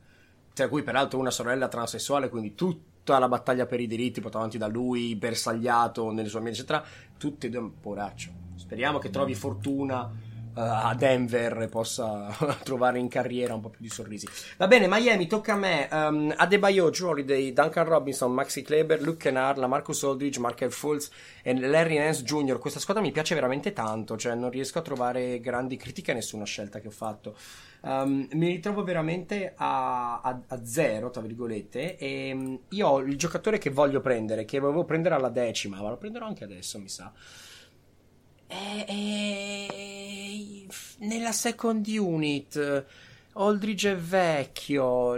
Tra cui peraltro una sorella transessuale, quindi tutta la battaglia per i diritti portata avanti da lui, bersagliato nelle sue amiche, eccetera. Tutte e due, poraccio. Speriamo che trovi fortuna a Denver possa trovare in carriera un po' più di sorrisi. Va bene, Miami, tocca a me. Um, Adebayo, Holiday, Duncan Robinson, Maxi Kleber, Luke Kennard, Marcus Aldridge, Markel Fultz e Larry Nance Jr. Questa squadra mi piace veramente tanto, cioè non riesco a trovare grandi critiche a nessuna scelta che ho fatto. Um, mi ritrovo veramente a, a, a, zero, tra virgolette, e um, io ho il giocatore che voglio prendere, che volevo prendere alla decima, ma lo prenderò anche adesso, mi sa. E, e, nella second unit Aldridge è vecchio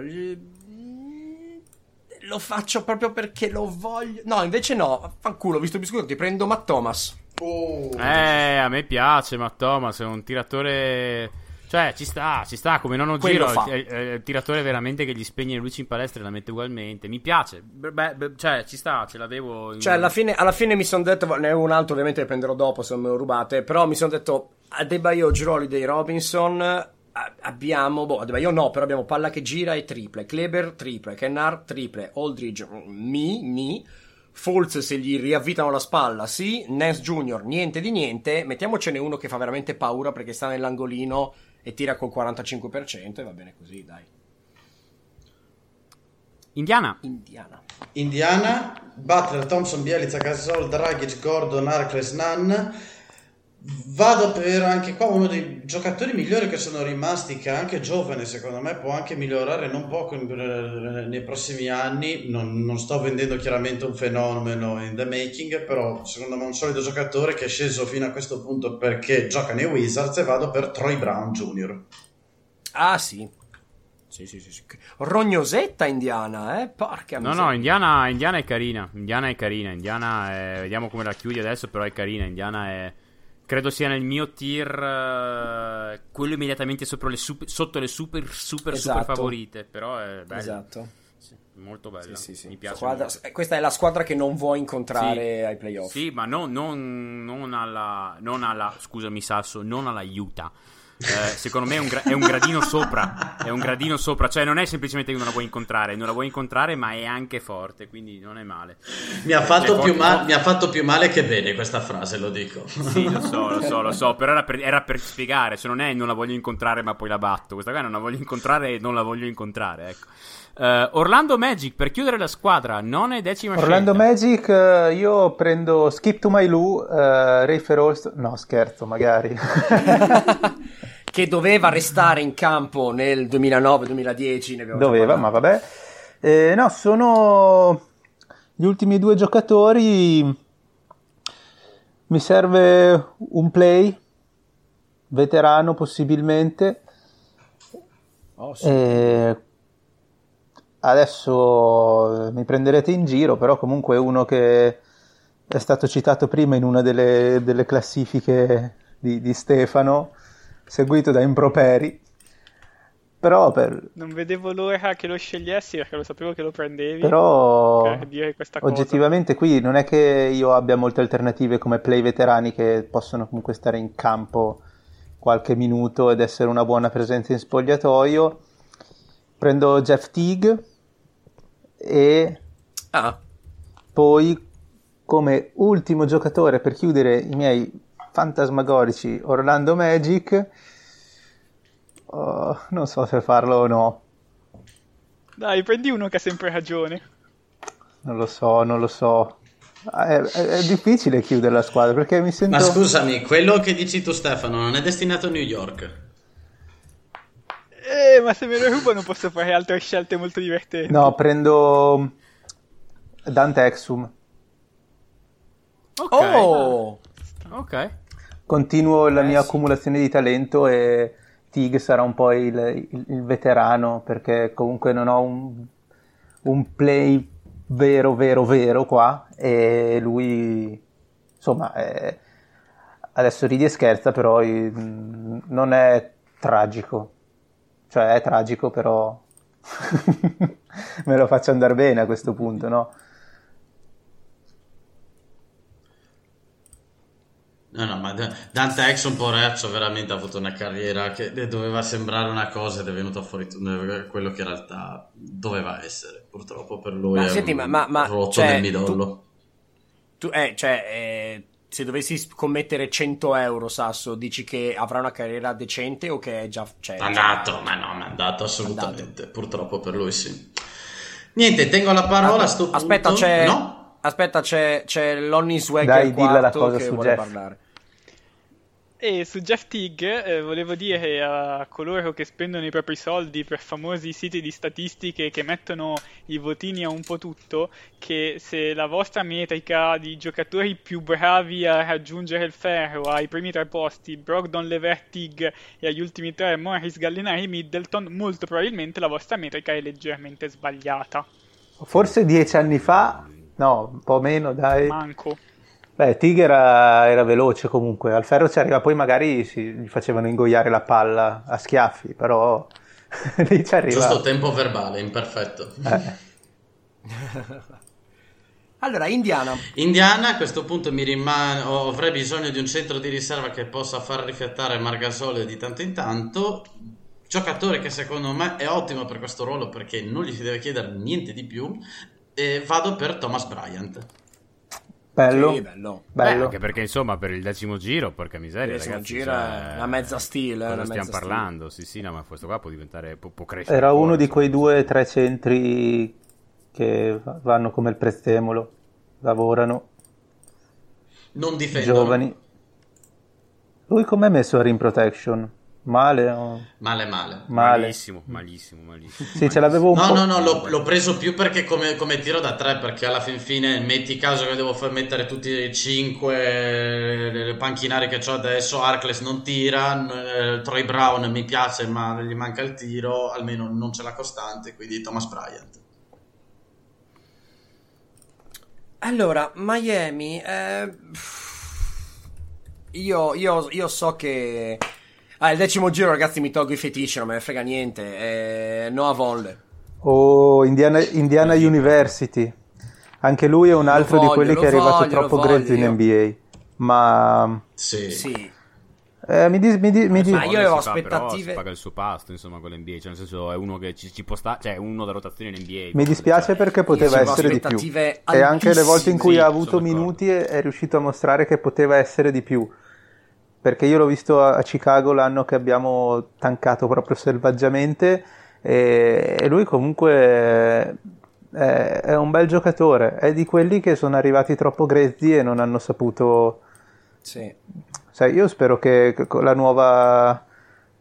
lo faccio proprio perché lo voglio no invece no fanculo visto il biscotto ti prendo Matt Thomas oh. eh a me piace Matt Thomas è un tiratore cioè, ci sta, ci sta, come non ho giro, è, il tiratore veramente che gli spegne le luci in palestra e la mette ugualmente. Mi piace, beh, beh, cioè, ci sta, ce l'avevo. In... Cioè, alla fine, alla fine mi sono detto, ne ho un altro ovviamente che prenderò dopo se non me lo rubate, però mi sono detto, Adebayo, Giroli dei Robinson, abbiamo, boh, Adebayo no, però abbiamo palla che gira e triple, Kleber triple, Kennard triple, Aldridge mi, mi, Fultz se gli riavvitano la spalla, sì, Nance Jr. niente di niente, mettiamocene uno che fa veramente paura perché sta nell'angolino e tira col 45% e va bene così, dai. Indiana. Indiana. Indiana, Butler, Thompson, Bielitsa, Gasol, Dragic, Gordon, Arcles, Nunn Vado per anche qua uno dei giocatori migliori che sono rimasti, che è anche giovane, secondo me può anche migliorare non poco in, eh, nei prossimi anni. Non, non, sto vendendo chiaramente un fenomeno in the making, però secondo me è un solido giocatore che è sceso fino a questo punto perché gioca nei Wizards e vado per Troy Brown Jr. Ah sì, sì, sì, sì, sì. Rognosetta Indiana, eh? Porca No, no, Indiana, Indiana, è carina. Indiana è carina. Indiana è... Vediamo come la chiudi adesso, però è carina. Indiana è Credo sia nel mio tier uh, quello immediatamente le super, sotto le super, super, esatto. super favorite. Però è bello. Esatto. Sì, molto bella. Sì, sì, Mi piace. Squadra, questa è la squadra che non vuoi incontrare ai playoff. Sì, ma no, non, non, alla, non alla. Scusami, Sasso, non alla Utah eh, secondo me è un, gra- è un, gradino sopra. È un gradino sopra, cioè non è semplicemente che non la vuoi incontrare, non la vuoi incontrare, ma è anche forte, quindi non è male. Mi ha fatto, cioè, più, ma- mi ha fatto più, male che bene questa frase, lo dico. Sì, lo so, lo so, lo so, però era per, era per spiegare, se non è non la voglio incontrare, ma poi la batto. Questa qua non la voglio incontrare e non la voglio incontrare, ecco. Uh, Orlando Magic per chiudere la squadra, non è decima Orlando scelta. Magic, uh, io prendo Skip to My Lou, uh, Ray Ferrolst. No, scherzo, magari. che doveva restare in campo nel 2009-2010. Doveva, ma vabbè. Eh, no, sono gli ultimi due giocatori. Mi serve un play, veterano possibilmente. Oh, sì. eh, adesso mi prenderete in giro, però comunque è uno che è stato citato prima in una delle, delle classifiche di, di Stefano seguito da improperi. Però per... Non vedevo l'ora che lo scegliessi perché lo sapevo che lo prendevi. Però oggettivamente qui non è che io abbia molte alternative come play veterani che possono comunque stare in campo qualche minuto ed essere una buona presenza in spogliatoio. Prendo Jeff Teague e ah. poi come ultimo giocatore per chiudere i miei fantasmagorici Orlando Magic. Oh, non so se farlo o no. Dai, prendi uno che ha sempre ragione. Non lo so, non lo so. È, è, è, difficile chiudere la squadra perché mi sento. Ma scusami, quello che dici tu, Stefano, non è destinato a New York. Eh, ma se me lo rubo non posso fare altre scelte molto divertenti. No, prendo Dante Exum. Ok. Oh! Ok. Continuo la Eh, mia sì. accumulazione di talento e Tig sarà un po' il, il- il veterano perché comunque non ho un, un play vero, vero, vero qua e lui, insomma, è- adesso ridi e scherza, però eh, non è tragico. Cioè è tragico, però me lo faccio andare bene a questo punto, no? No, no, ma Da- Dante Exxon, poveraccio, veramente ha avuto una carriera che doveva sembrare una cosa ed è venuto fuori quello che in realtà doveva essere. Purtroppo per lui Ma è senti, un ma- ma- ma, rotto cioè, nel midollo. Tu, eh, cioè, eh, se dovessi scommettere 100 euro, Sasso, dici che avrà una carriera decente o che è già... Cioè, andato, ma no, ma è andato assolutamente. Purtroppo per lui sì. Niente, tengo la parola a sto punto. Aspetta, c'è... No? Aspetta, c'è, c'è Lonnie Swagger Dai, dilla la cosa che su vuole Jeff. parlare. E su Jeff Tigg eh, volevo dire a coloro che spendono i propri soldi per famosi siti di statistiche che mettono i votini a un po' tutto, che se la vostra metrica di giocatori più bravi a raggiungere il ferro ai primi tre posti, Brogdon, Lever, Tigg e agli ultimi tre Morris, Gallinari, Middleton, molto probabilmente la vostra metrica è leggermente sbagliata. Forse dieci anni fa, no, un po' meno, dai. Manco. Beh, Tig era, era veloce comunque, al ferro ci arriva, poi magari si, gli facevano ingoiare la palla a schiaffi, però lì ci arriva. Giusto tempo verbale, imperfetto. Eh, Allora, Indiana. Indiana a questo punto mi rimane, avrei bisogno di un centro di riserva che possa far rifiatare Margasole di tanto in tanto. Giocatore che secondo me è ottimo per questo ruolo perché non gli si deve chiedere niente di più. E vado per Thomas Bryant. Bello, Sì, bello. Beh, bello. anche perché insomma per il decimo giro, porca miseria, Il decimo ragazzi. giro cioè, è una mezza steel, eh, Cosa stiamo mezza steel. parlando? Sì, sì, no, ma questo qua può diventare, può, può crescere. Era ancora, uno di quei due o tre centri che va- vanno come il prezzemolo, lavorano, Non difendono. giovani. Lui com'è messo a rim protection? Male? o- Male, male. Male. Malissimo, malissimo, malissimo. Sì, ce l'avevo un No, po'. no, no, l'ho, l'ho preso più perché come, come tiro da tre, perché alla fin fine metti caso che devo far mettere tutti e cinque le panchinari che ho adesso, Arcles non tira, eh, Troy Brown mi piace ma gli manca il tiro, almeno non c'è la costante, quindi Thomas Bryant. Allora, Miami, eh, io, io- io so che... Ah, il decimo giro, ragazzi, mi tolgo i feticci, non me ne frega niente. Eh, Noah Volle. Oh, Indiana, Indiana University. Anche lui è un altro di voglio, quelli lo che è arrivato voglio, troppo grezzo in NBA. Ma Sì. Sì. eh, mi, dis- mi di- mi di- Ma io avevo fa, aspettative- si paga il suo pasto, insomma, con l'NBA. Cioè, nel senso, è uno che ci, ci può stare, cioè, uno da rotazione in NBA. mi dispiace Cioè, perché poteva essere di più. E anche le volte in cui altissime, ha sì, avuto minuti è, è riuscito a mostrare che poteva essere di più. Perché io l'ho visto a, a Chicago l'anno che abbiamo tancato proprio selvaggiamente e, e lui comunque è, è un bel giocatore. È di quelli che sono arrivati troppo grezzi e non hanno saputo... Sì. Sai, io spero che con la nuova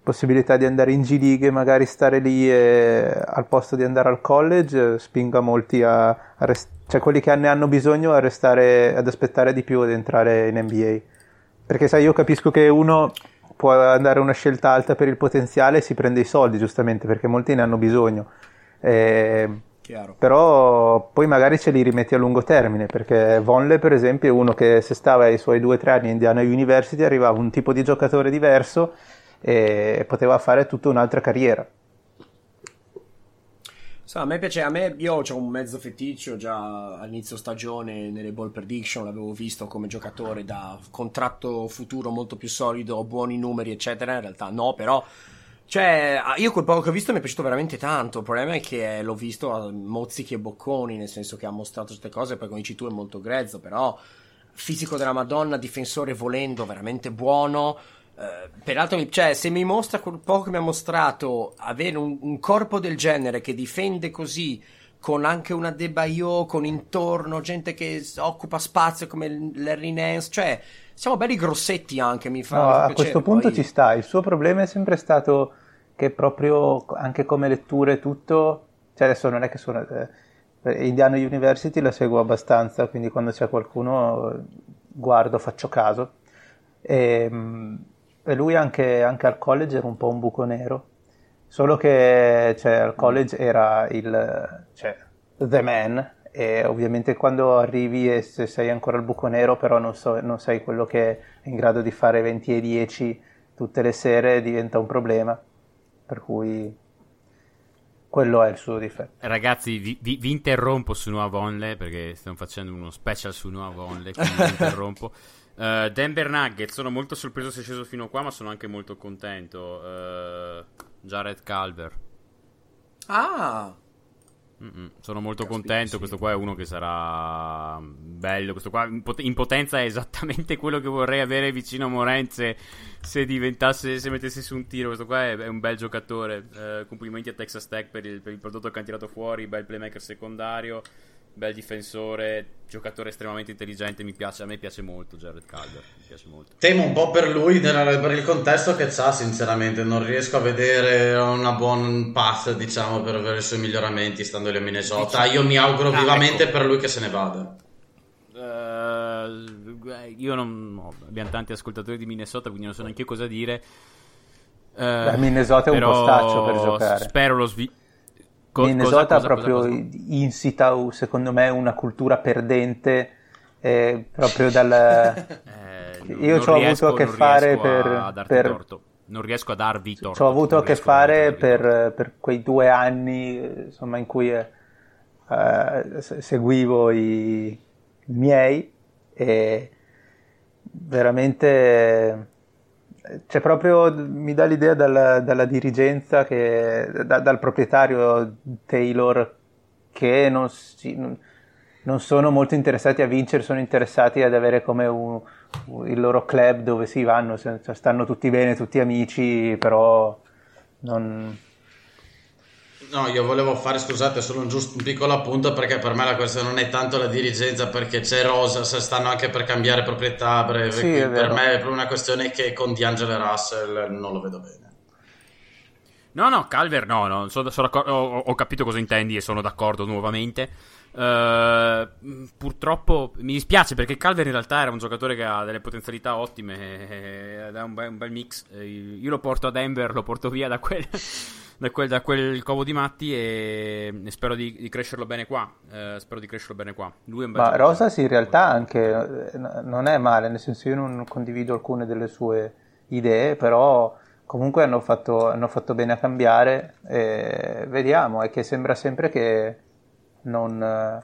possibilità di andare in G League magari stare lì e, al posto di andare al college spinga molti a, a rest- cioè quelli che ne hanno bisogno a restare ad aspettare di più ed entrare in NBA. Perché sai, io capisco che uno può andare a una scelta alta per il potenziale e si prende i soldi, giustamente, perché molti ne hanno bisogno. Eh, però poi magari ce li rimetti a lungo termine perché Vonle per esempio è uno che se stava ai suoi due o tre anni a Indiana University arrivava un tipo di giocatore diverso e poteva fare tutta un'altra carriera A me piace, a me io ho un mezzo feticcio già all'inizio stagione nelle ball prediction, l'avevo visto come giocatore da contratto futuro molto più solido, buoni numeri eccetera, in realtà no, però cioè io quel poco che ho visto mi è piaciuto veramente tanto, il problema è che l'ho visto a mozzichi e bocconi, nel senso che ha mostrato queste cose, poi come dici tu è molto grezzo, però fisico della Madonna, difensore volendo, veramente buono. Eh, peraltro, cioè, se mi mostra quel poco che mi ha mostrato avere un, un corpo del genere che difende così, con anche una De Baio, con intorno gente che occupa spazio come Larry Nance, cioè, siamo belli grossetti anche, mi fa, No, a questo punto Poi- ci sta. Il suo problema è sempre stato che proprio anche come letture e tutto cioè adesso non è che sono eh, Indiana University la seguo abbastanza quindi quando c'è qualcuno eh, guardo faccio caso. E, e lui anche, anche, al college era un po' un buco nero, solo che cioè, al college era il cioè, the man e ovviamente quando arrivi e se sei ancora al buco nero però non, so, non sei quello che è in grado di fare 20 e 10 tutte le sere diventa un problema per cui quello è il suo difetto. Ragazzi, vi, vi, vi interrompo su Nuova Onle perché stiamo facendo uno special su Nuova Onle, quindi vi interrompo. Uh, Denver Nuggets, sono molto sorpreso se è sceso fino a qua, ma sono anche molto contento. Uh, Jared Calver. Ah! Mm-mm. Sono molto Caspita, contento. Sì. Questo qua è uno che sarà bello. Questo qua in potenza è esattamente quello che vorrei avere vicino a Morenze se diventasse, se mettesse su un tiro. Questo qua è, è un bel giocatore. Eh, complimenti a Texas Tech per il, per il, prodotto che hanno tirato fuori. Bel playmaker secondario bel difensore, giocatore estremamente intelligente, mi piace, a me piace molto Jared Calder, mi piace molto. Temo un po' per lui, per il contesto che ha sinceramente, non riesco a vedere una buon path diciamo per avere i suoi miglioramenti stando lì a Minnesota, io mi auguro ah, vivamente ecco. per lui che se ne vada. Uh, io non no, abbiamo tanti ascoltatori di Minnesota, quindi non so neanche cosa dire. Uh, Beh, Minnesota è un postaccio per giocare. Spero lo sviluppo Co- Minnesota cosa, cosa, proprio cosa, insita, secondo me, una cultura perdente eh, proprio dal... eh, Io ci ho avuto a che fare per... per... Non riesco a darvi torto. Ci ho avuto a che fare per, per, quei due anni insomma, in cui eh, seguivo i, i miei e veramente c'è proprio, mi dà l'idea dalla, dalla dirigenza, che, da, dal proprietario Taylor, che non, si, non, sono molto interessati a vincere, sono interessati ad avere come un, il loro club dove si vanno, stanno tutti bene, tutti amici, però non, No, io volevo fare, scusate, solo un, giusto, un piccolo appunto perché per me la questione non è tanto la dirigenza perché c'è Rosa, se stanno anche per cambiare proprietà a breve, sì, per me è proprio una questione che con D'Angelo Russell non lo vedo bene. No, no, Calver no, no sono, sono ho, ho, capito cosa intendi e sono d'accordo nuovamente. Uh, purtroppo mi dispiace perché Calver in realtà era un giocatore che ha delle potenzialità ottime ed è un bel, un bel mix. Io lo porto a Denver, lo porto via da quel da quel, da quel covo di matti e, e spero di, di, crescerlo bene qua. Eh, spero di crescerlo bene qua. Lui è un bel Ma Rosas in realtà anche eh, non è male, nel senso io non condivido alcune delle sue idee, però comunque hanno fatto, hanno fatto bene a cambiare e vediamo, è che sembra sempre che non...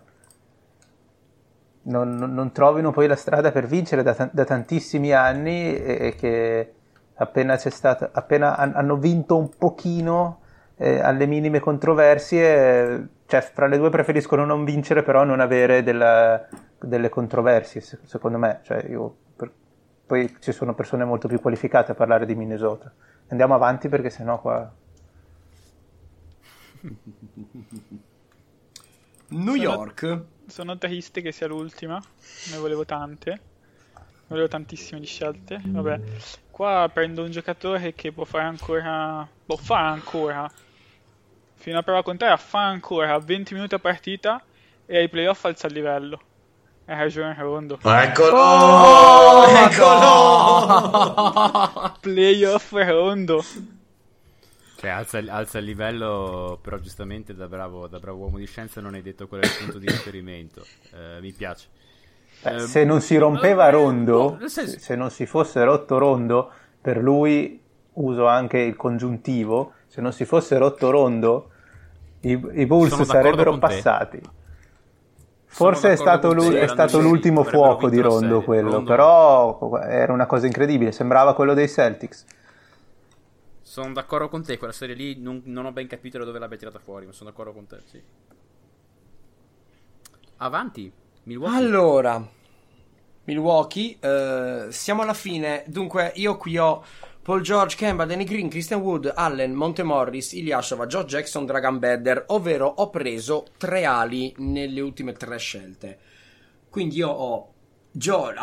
Non, non, trovino poi la strada per vincere da, da tantissimi anni e, e, che appena c'è stato, appena hanno vinto un pochino eh, alle minime controversie, cioè fra le due preferiscono non vincere però non avere della, delle controversie, secondo me. Cioè, io, per, poi ci sono persone molto più qualificate a parlare di Minnesota. Andiamo avanti perché sennò qua... New York. Sono, sono triste che sia l'ultima, ne volevo tante. Volevo tantissime di scelte. Vabbè, qua prendo un giocatore che può fare ancora. Può fare ancora fino a prova contraria fa ancora 20 minuti a partita e ai playoff alza il livello. È ragione Rondo. Eccolo! Oh, eccolo! playoff Rondo. Cioè, alza, alza, il livello, però giustamente da bravo, da bravo, uomo di scienza non hai detto qual è il punto di riferimento. Eh, mi piace. Eh, se non si rompeva Rondo, se non si fosse rotto Rondo, per lui uso anche il congiuntivo, se non si fosse rotto Rondo, i, i Bulls sarebbero passati. Forse è stato, lui, è stato l'ultimo fuoco di Rondo quello, Rondo. però era una cosa incredibile, sembrava quello dei Celtics. Sono d'accordo con te, quella serie lì non, non ho ben capito da dove l'abbia tirata fuori, ma sono d'accordo con te, sì. Avanti, Milwaukee. Allora, Milwaukee, eh, siamo alla fine, dunque io qui ho Paul George, Kemba, Danny Green, Christian Wood, Allen, Monte Morris, Ilyashova, Joe Jackson, Dragan Bedder, ovvero ho preso tre ali nelle ultime tre scelte. Quindi io ho Joe,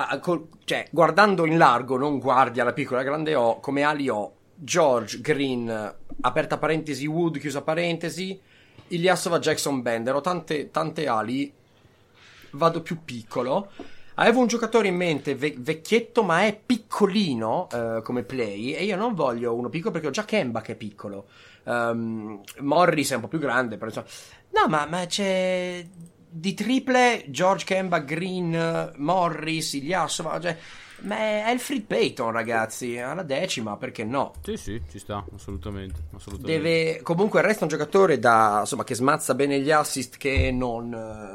cioè guardando in largo, non guardi alla piccola grande, ho come ali ho George, Green, aperta parentesi, Wood, chiusa parentesi, Ilyasova, Jackson, Bender, ho tante, tante ali, vado più piccolo Avevo un giocatore in mente ve- vecchietto, ma è piccolino uh, come play. E io non voglio uno piccolo perché ho già Kemba che è piccolo. Um, Morris è un po' più grande, però insomma. No, ma, ma c'è di triple George Kemba, Green, Morris, Ilyasova. Cioè, ma è Alfred Payton, ragazzi, alla decima, perché no? Sì, sì, ci sta, assolutamente. assolutamente. Deve, comunque resta un giocatore da, insomma, che smazza bene gli assist, che non,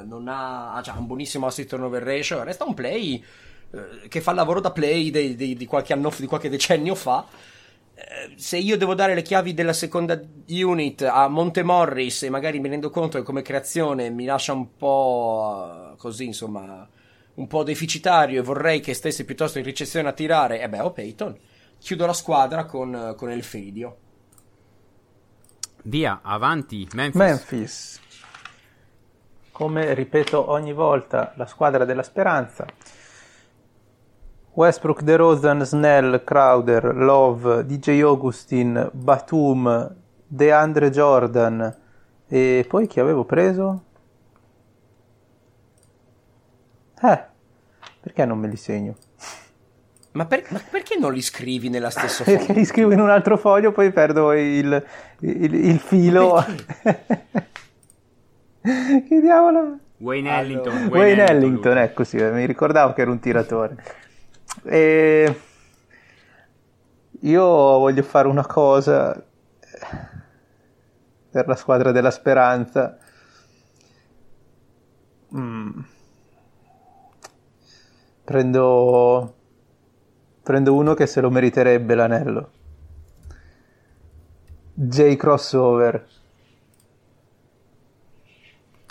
non ha, ha un buonissimo assist turnover ratio, resta un play eh, che fa il lavoro da play di, di, di, qualche anno, di qualche decennio fa. Eh, se io devo dare le chiavi della seconda unit a Montemorris e magari mi rendo conto che come creazione mi lascia un po' così, insomma un po' deficitario e vorrei che stesse piuttosto in ricezione a tirare, e eh beh, ho Peyton. Chiudo la squadra con, con Elfridio. Via, avanti, Memphis. Memphis. Come ripeto ogni volta, la squadra della speranza. Westbrook, DeRozan, Snell, Crowder, Love, DJ Augustin, Batum, DeAndre Jordan e poi chi avevo preso? Eh, perché non me li segno? Ma, per, ma, perché non li scrivi nella stessa foglio? Perché li scrivo in un altro foglio, poi perdo il, il, il filo. che diavolo? Wayne Ellington. Allora, Wayne, Wayne Ellington, Ellington ecco sì, mi ricordavo che era un tiratore. E io voglio fare una cosa per la squadra della speranza. Mm Prendo... Prendo uno che se lo meriterebbe l'anello. J Crossover.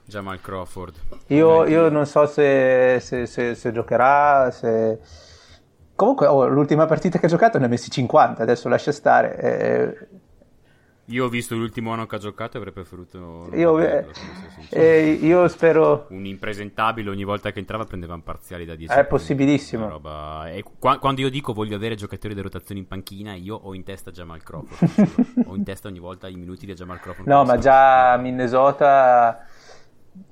Jamal Crawford. Io, io non so se, se, se, se giocherà, se... Comunque, oh, l'ultima partita che ha giocato ne ha messi 50, adesso lascia stare. Eh, io ho visto l'ultimo anno che ha giocato e avrei preferito. Io, eh, eh, io, spero. Un impresentabile ogni volta che entrava prendeva un parziali da 10 È possibilissimo. Roba... Qua, quando io dico voglio avere giocatori di rotazione in panchina, io ho in testa Jamal Crawford. ho in testa ogni volta i minuti di Jamal Crawford. No, ma già Minnesota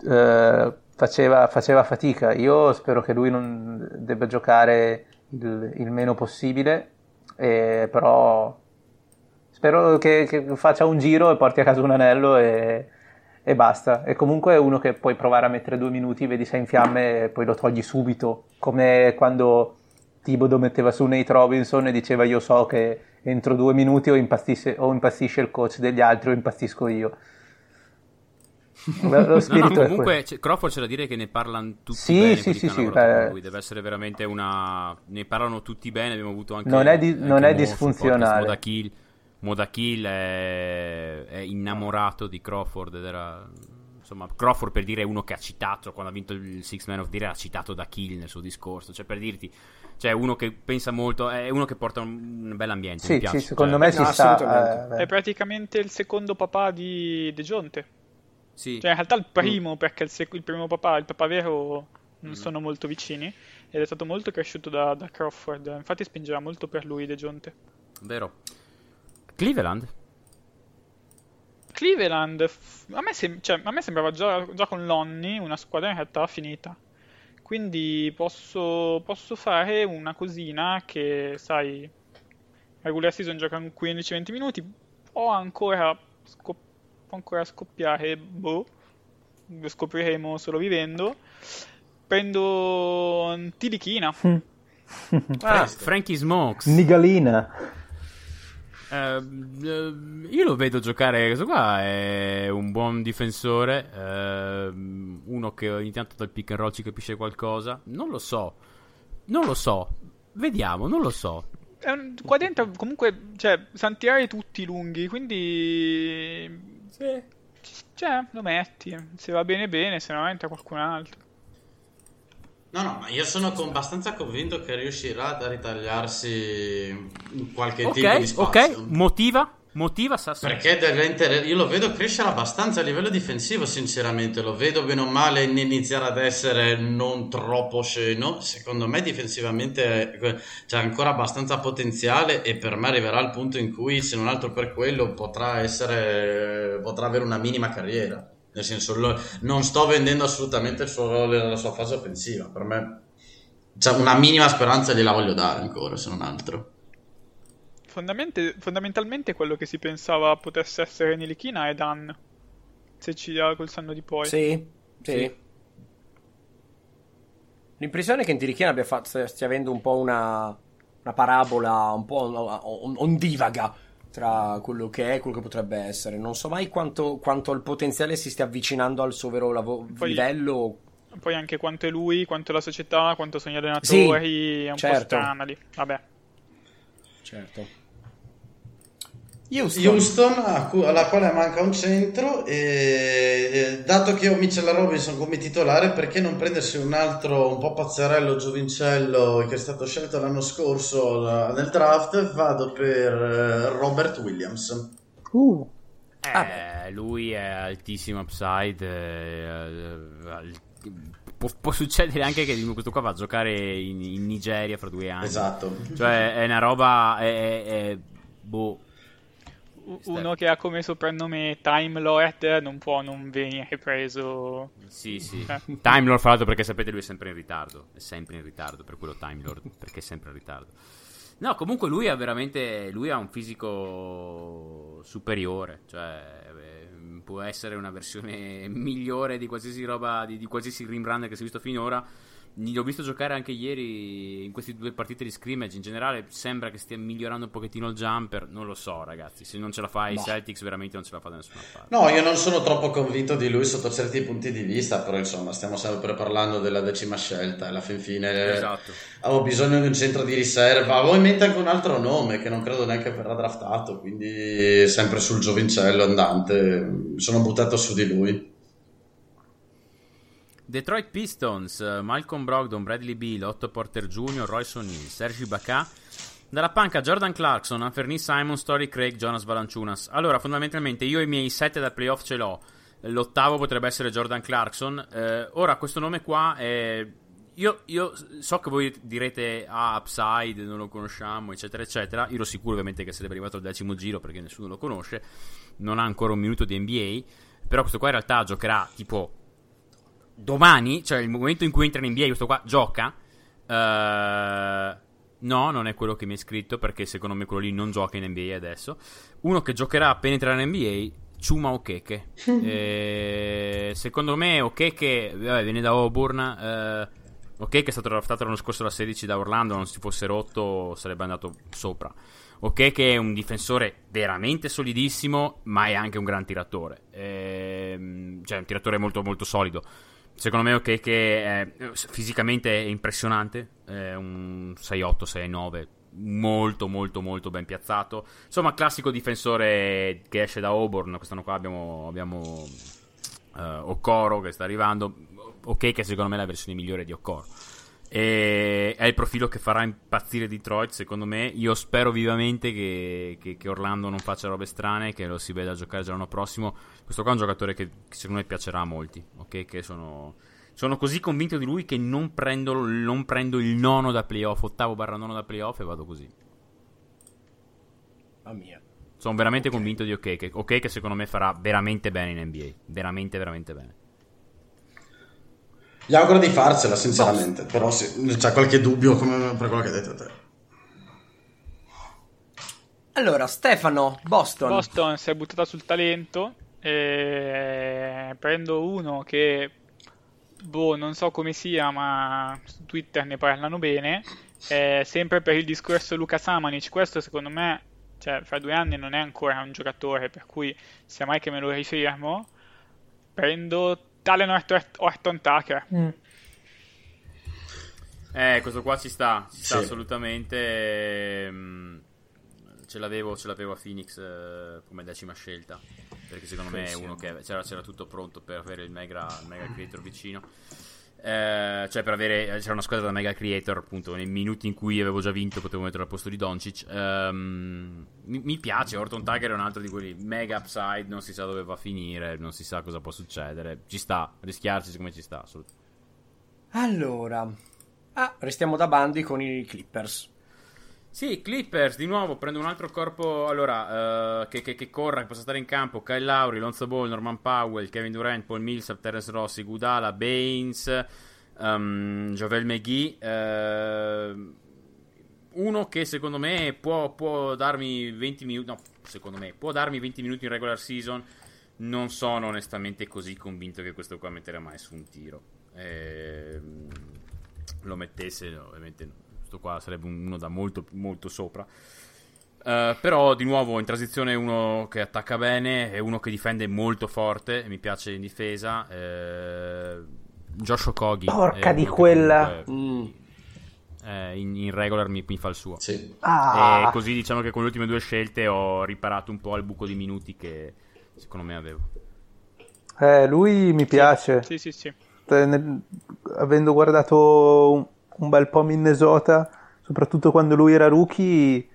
eh, faceva, faceva, fatica. Io spero che lui non debba giocare il, il meno possibile, eh, però Spero che, che, faccia un giro e porti a casa un anello e, e, basta. E comunque è uno che puoi provare a mettere due minuti, vedi se è in fiamme e poi lo togli subito. Come quando Tibodo metteva su Nate Robinson e diceva io so che entro due minuti o o impazzisce il coach degli altri o impazzisco io. Lo spirito no, no, comunque c- Crawford c'è da dire che ne parlano tutti sì, bene sì, sì, sì, lui deve essere veramente una ne parlano tutti bene abbiamo avuto anche non è, di, non è disfunzionale Moda Kill è, è, innamorato di Crawford ed era insomma Crawford per dire uno che ha citato quando ha vinto il Six Man of the Year ha citato da Kill nel suo discorso cioè per dirti cioè uno che pensa molto è uno che porta un, un bel ambiente sì, sì secondo cioè, me si sta eh, è praticamente il secondo papà di De Jonte sì. cioè in realtà il primo mm. perché il, sec- il, primo papà il papà vero non mm. sono molto vicini ed è stato molto cresciuto da, da Crawford infatti spingeva molto per lui De Jonte vero Cleveland? Cleveland, a me, sem- cioè, a me sembrava già, già, con Lonnie una squadra in realtà finita. Quindi posso, posso fare una cosina che, sai, regular season gioca 15-20 minuti, può ancora, scop- può ancora scoppiare, boh, lo scopriremo solo vivendo. Prendo Tilichina. ah, Frankie Smokes. Nigalina. Uh, io lo vedo giocare. Questo qua è un buon difensore. Uh, uno che ogni tanto dal pick and roll ci capisce qualcosa. Non lo so. Non lo so. Vediamo, non lo so. Un, qua dentro comunque cioè, sanno tirare tutti lunghi. Quindi. Sì. Cioè, lo metti. Se va bene, bene. Se no, entra qualcun altro. No, no, ma io sono abbastanza convinto che riuscirà a ritagliarsi qualche okay, tipo di spazio. Ok, motiva? Motiva Sassuolo. Perché io lo vedo crescere abbastanza a livello difensivo, sinceramente. Lo vedo bene o male iniziare ad essere non troppo sceno. Secondo me, difensivamente c'è ancora abbastanza potenziale. E per me arriverà al punto in cui, se non altro per quello, potrà essere. potrà avere una minima carriera. Nel senso, lo, non sto vendendo assolutamente il suo ruolo nella sua fase offensiva. Per me Cioè, una minima speranza gliela voglio dare ancora, se non altro. Fondamente- fondamentalmente quello che si pensava potesse essere Nilichina è Dan. Se ci dà col sanno di poi. Sì, sì. Sì. L'impressione è che in Tirichina abbia fatto, stia avendo un po' una, una parabola un po' on- ondivaga tra quello che è e quello che potrebbe essere. Non so mai quanto, quanto il potenziale si stia avvicinando al suo vero lavo- Poi- livello. Poi anche quanto è lui, quanto è la società, quanto sono gli allenatori, è un po' certo. strana lì. Vabbè. Certo. Houston. Houston, a cui- alla quale manca un centro, e e dato che ho Mitchell Robinson come titolare, perché non prendersi un altro un po' pazzerello giovincello che è stato scelto l'anno scorso la- nel draft? Vado per eh, Robert Williams. Uh, Eh, lui è altissimo upside. eh, eh, al- può, può succedere anche che questo qua va a giocare in, in Nigeria fra due anni. Esatto. Cioè, è una roba. È, è- è- boh. Uno che ha come soprannome Time Lord non può non venire preso. Sì, sì. Eh. Time Lord, fra l'altro, perché sapete, lui è sempre in ritardo. È sempre in ritardo, per quello Time Lord, perché è sempre in ritardo. No, comunque lui ha veramente. Lui ha un fisico superiore. Cioè, eh, può essere una versione migliore di qualsiasi roba, di, di qualsiasi rim runner che si è visto finora. L'ho visto giocare anche ieri in queste due partite di scrimmage. In generale, sembra che stia migliorando un pochettino il jumper. Non lo so, ragazzi. Se non ce la fa i No. Celtics, veramente non ce la fa da nessuna parte. No, io non sono troppo convinto di lui sotto certi punti di vista, però insomma stiamo sempre parlando della decima scelta e alla fin fine Esatto. avevo bisogno di un centro di riserva, avevo in mente anche un altro nome che non credo neanche verrà draftato, quindi sempre sul giovincello andante, mi sono buttato su di lui. Detroit Pistons, Malcolm Brogdon, Bradley Beal, Otto Porter Jr., Royce O'Neal, Sergi Bacà. Dalla panca Jordan Clarkson, Anferni Simon, Story Craig, Jonas Valanciunas. Allora, fondamentalmente io i miei sette da playoff ce l'ho. L'ottavo potrebbe essere Jordan Clarkson. Eh, ora, questo nome qua è... Io, io so che voi direte ah, upside, non lo conosciamo, eccetera, eccetera. Io ero sicuro ovviamente che sarebbe arrivato al decimo giro perché nessuno lo conosce. Non ha ancora un minuto di NBA. Però questo qua in realtà giocherà tipo domani, cioè il momento in cui entra in NBA, questo qua gioca. Eh, no, non è quello che mi è scritto perché secondo me quello lì non gioca in NBA adesso. Uno che giocherà appena entrerà in NBA, Chuma Okeke. Eh, secondo me Okeke vabbè, viene da Auburn. Eh, Okeke è stato draftato l'anno scorso da 16 da Orlando, non si fosse rotto sarebbe andato sopra. Okeke è un difensore veramente solidissimo, ma è anche un gran tiratore. Ehm, cioè un tiratore molto molto solido. Secondo me ok che è, fisicamente è impressionante, è un 6-8, 6-9, molto molto molto ben piazzato. Insomma, classico difensore che esce da Auburn, quest'anno qua abbiamo, abbiamo eh, Okoro che sta arrivando, ok che secondo me è la versione migliore di Okoro. E è il profilo che farà impazzire Detroit, secondo me. Io spero vivamente che, che- che Orlando non faccia robe strane, che lo si veda giocare già l'anno prossimo. Questo qua è un giocatore che, che secondo me piacerà a molti. Ok, che sono, sono così convinto di lui che non prendo, non prendo il nono da playoff, ottavo barra nono da playoff e vado così. Mamma mia. Sono veramente convinto di ok, che, ok che secondo me farà veramente bene in NBA. Veramente, veramente bene. Gli auguro di farcela, sinceramente, però se c'è qualche dubbio come per quello che hai detto te. Allora, Stefano, Boston. Boston si è buttata sul talento. E prendo uno che boh, non so come sia, ma su Twitter ne parlano bene. Eh, sempre per il discorso Luca Samanic, questo secondo me, cioè, fra due anni non è ancora un giocatore, per cui sia mai che me lo rifirmo. Prendo Talen Orton, Orton Tucker. mm. Eh, questo qua ci sta, ci sta Sì. assolutamente. ehm, ce, l'avevo, ce l'avevo a Phoenix eh, come decima scelta. Perché secondo me è uno che c'era, c'era tutto pronto per avere il mega, il mega creator vicino. Eh, cioè, per avere. C'era una squadra da mega creator, appunto. Nei minuti in cui avevo già vinto, potevo mettere al posto di Doncic. Ehm, mi, mi piace. Orton Tiger è un altro di quelli mega upside. Non si sa dove va a finire, non si sa cosa può succedere. Ci sta, rischiarsi, secondo me ci sta. assolutamente. Allora. Ah, restiamo da bandi con i Clippers. Sì, Clippers, di nuovo prendo un altro corpo allora, eh, che, che- che corra, che possa stare in campo. Kyle Lowry, Lonzo Ball, Norman Powell, Kevin Durant, Paul Millsap, Terence Rossi, Gudala, Baines, Um, Jovel McGee, uh, uno che secondo me può, può, darmi 20 minuti, no, secondo me può darmi 20 minuti in regular season. Non sono onestamente così convinto che questo qua metterà mai su un tiro. Eh, lo mettesse, ovviamente questo qua sarebbe uno da molto, molto sopra. Uh, però di nuovo in transizione uno che attacca bene e uno che difende molto forte, mi piace in difesa. Eh, Josh Okogi. Porca di quella. Comunque, mm. eh, in, in, regular mi, mi, fa il suo. Sì. Ah. E così diciamo che con le ultime due scelte ho riparato un po' il buco di minuti che secondo me avevo. Eh, lui mi piace. Sì, sì, sì. Nel, avendo guardato un, bel po' Minnesota, soprattutto quando lui era rookie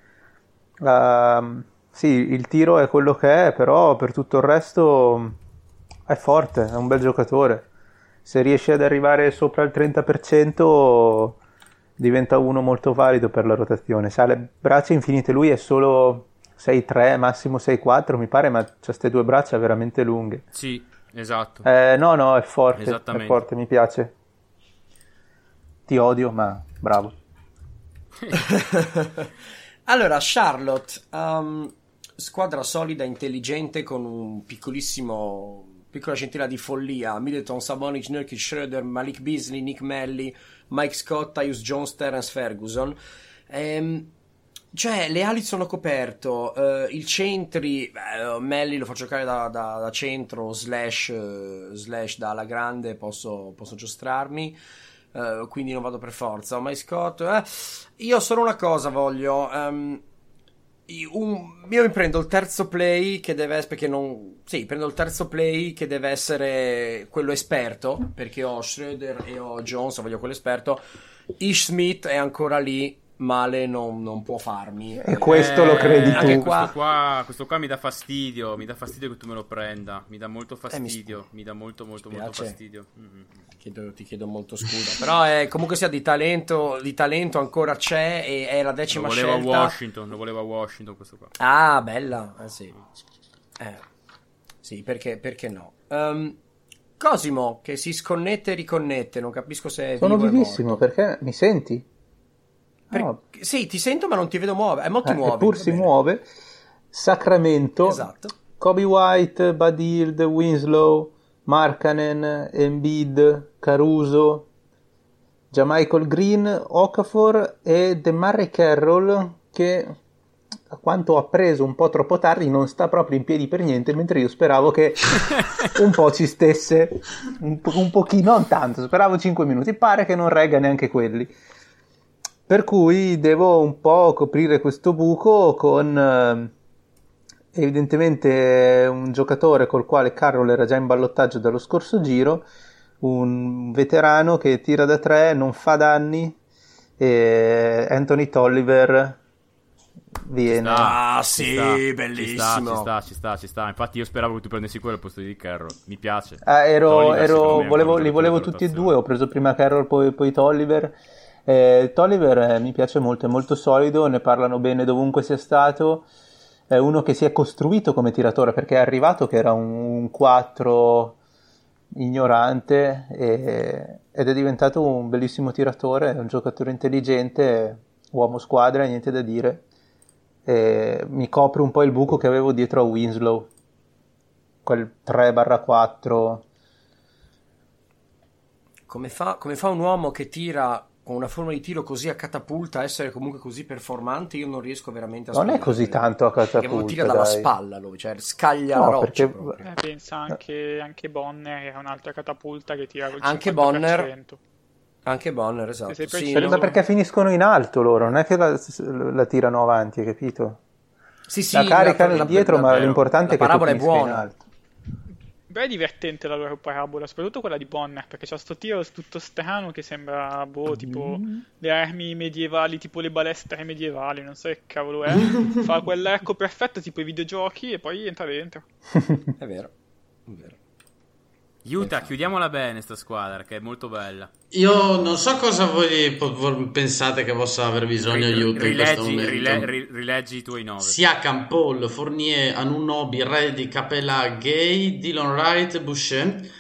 Uh, sì, il tiro è quello che è, però per tutto il resto è forte, è un bel giocatore. Se riesce ad arrivare sopra il 30% diventa uno molto valido per la rotazione. Se ha le braccia infinite, lui è solo 6-3, massimo 6-4, mi pare, ma ha queste due braccia veramente lunghe. Sì, esatto. Eh, no, no, è forte, è forte, mi piace. Ti odio, ma bravo. Allora, Charlotte, um, squadra solida, intelligente, con un piccolissimo piccola centinaia di follia. Middleton, Sabonis, Nurkic, Schroeder, Malik Beasley, Nick Melly, Mike Scott, Tyus Jones, Terence Ferguson. Ehm, cioè, le ali sono coperto, uh, il centri, beh, Melly lo faccio giocare da, da, da centro, slash, uh, slash da alla grande, posso, posso giostrarmi. Uh, quindi non vado per forza. My Scott, eh. io solo una cosa voglio. Um, un, io mi prendo il terzo play che deve essere. Perché non. Sì, prendo il terzo play che deve essere quello esperto. Perché ho Schroeder e ho Jones, voglio quello esperto. Ish Smith è ancora lì male non, non, può farmi. E questo eh, lo credi tu? Questo qua... qua, questo qua mi dà fastidio, mi dà fastidio che tu me lo prenda, mi dà molto fastidio, eh, mi... mi... dà molto molto molto fastidio. Mm-hmm. Chiedo, ti chiedo molto scusa, però è, comunque sia di talento, di talento ancora c'è e è la decima lo voleva scelta. Washington, lo voleva Washington questo qua. Ah, bella, eh, sì. Eh, sì, perché, perché no? Um, Cosimo, che si sconnette e riconnette, non capisco se è Sono vivissimo, perché mi senti? Per... No. Sì, ti sento ma non ti vedo muovere. È molto eh, muove. Eppur si muove. Sacramento. Esatto. Kobe White, Badild, Winslow, Markanen, Embiid, Caruso, Jamichael Green, Okafor e DeMarre Carroll che a quanto ho appreso un po' troppo tardi non sta proprio in piedi per niente mentre io speravo che un po' ci stesse un, po- un pochino, non tanto, speravo 5 minuti, pare che non regga neanche quelli. Per cui devo un po' coprire questo buco con eh, evidentemente un giocatore col quale Carroll era già in ballottaggio dallo scorso giro, un veterano che tira da tre, non fa danni, e Anthony Tolliver viene. Ah, sì, sta, bellissimo. Ci sta, ci sta, ci sta, Infatti, io speravo che tu prendessi quello al posto di Carroll. Mi piace. Ah, ero, ero, volevo, li volevo tutti e due. Ho preso prima Carroll, poi, poi Tolliver. Eh, Tolliver eh, mi piace molto, è molto solido, ne parlano bene dovunque sia stato. È uno che si è costruito come tiratore perché è arrivato che era un 4 ignorante e, ed è diventato un bellissimo tiratore, un giocatore intelligente, uomo squadra, niente da dire. E mi copre un po' il buco che avevo dietro a Winslow, quel 3-4. Come fa, come fa un uomo che tira con una forma di tiro così a catapulta essere comunque così performante io non riesco veramente a non è così tanto a catapulta perché tira dalla dai. spalla lui cioè scaglia no, la roccia perché... eh, pensa anche, anche, Bonner è un'altra catapulta che tira col anche 50%. Bonner anche Bonner esatto sì, no. perché finiscono in alto loro non è che la, la tirano avanti hai capito? Sì, sì, la caricano la, indietro la, ma l'importante è che tu è buona. in alto Beh, è divertente la loro parabola, soprattutto quella di Bonner, perché c'ha sto tiro tutto strano che sembra, boh, tipo mm. le armi medievali, tipo le balestre medievali, non so che cavolo è. Fa quell'arco perfetto, tipo i videogiochi, e poi entra dentro. è vero, è vero. Utah, chiudiamola bene sta squadra che è molto bella. Io non so cosa voi pensate che possa aver bisogno Ri- Utah rileggi, in questo momento. Rile- rileggi i tuoi nove. Siakam, Paul, Fournier, Anunobi, Reddy, Capella, Gay, Dylan Wright, Boucher.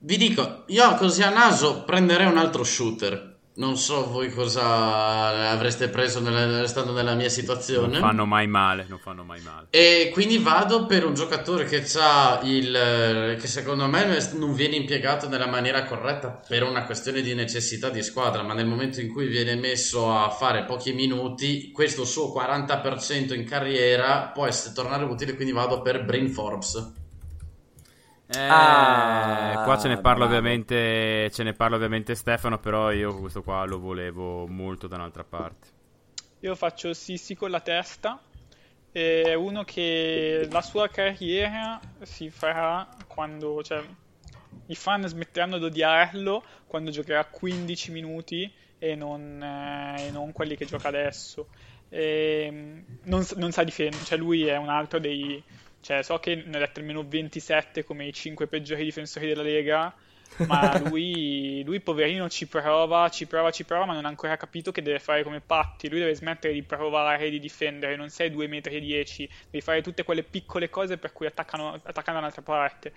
Vi dico, io così a naso prenderei un altro shooter. Non so voi cosa avreste preso nella, stando nella mia situazione. Non fanno mai male, non fanno mai male. E quindi vado per un giocatore che ha il che secondo me non viene impiegato nella maniera corretta per una questione di necessità di squadra, ma nel momento in cui viene messo a fare pochi minuti, questo suo 40% in carriera può essere, tornare utile, quindi vado per Brain Forbes. Eh, ah, qua ce ne parla ovviamente ce ne parla ovviamente Stefano, però io questo qua lo volevo molto da un'altra parte. Io faccio Sissi con la testa. È uno che la sua carriera si farà quando cioè, i fan smetteranno di odiarlo quando giocherà 15 minuti e non, eh, e non quelli che gioca adesso. E, non, non sa difendere, cioè lui è un altro dei cioè, so che ne ha detto almeno 27 come i 5 peggiori difensori della Lega, ma lui, lui, poverino ci prova, ci prova, ci prova, ma non ha ancora capito che deve fare come Patti. Lui deve smettere di provare di difendere, non sei 2,10 metri, devi fare tutte quelle piccole cose per cui attaccano, attaccano dall'altra parte.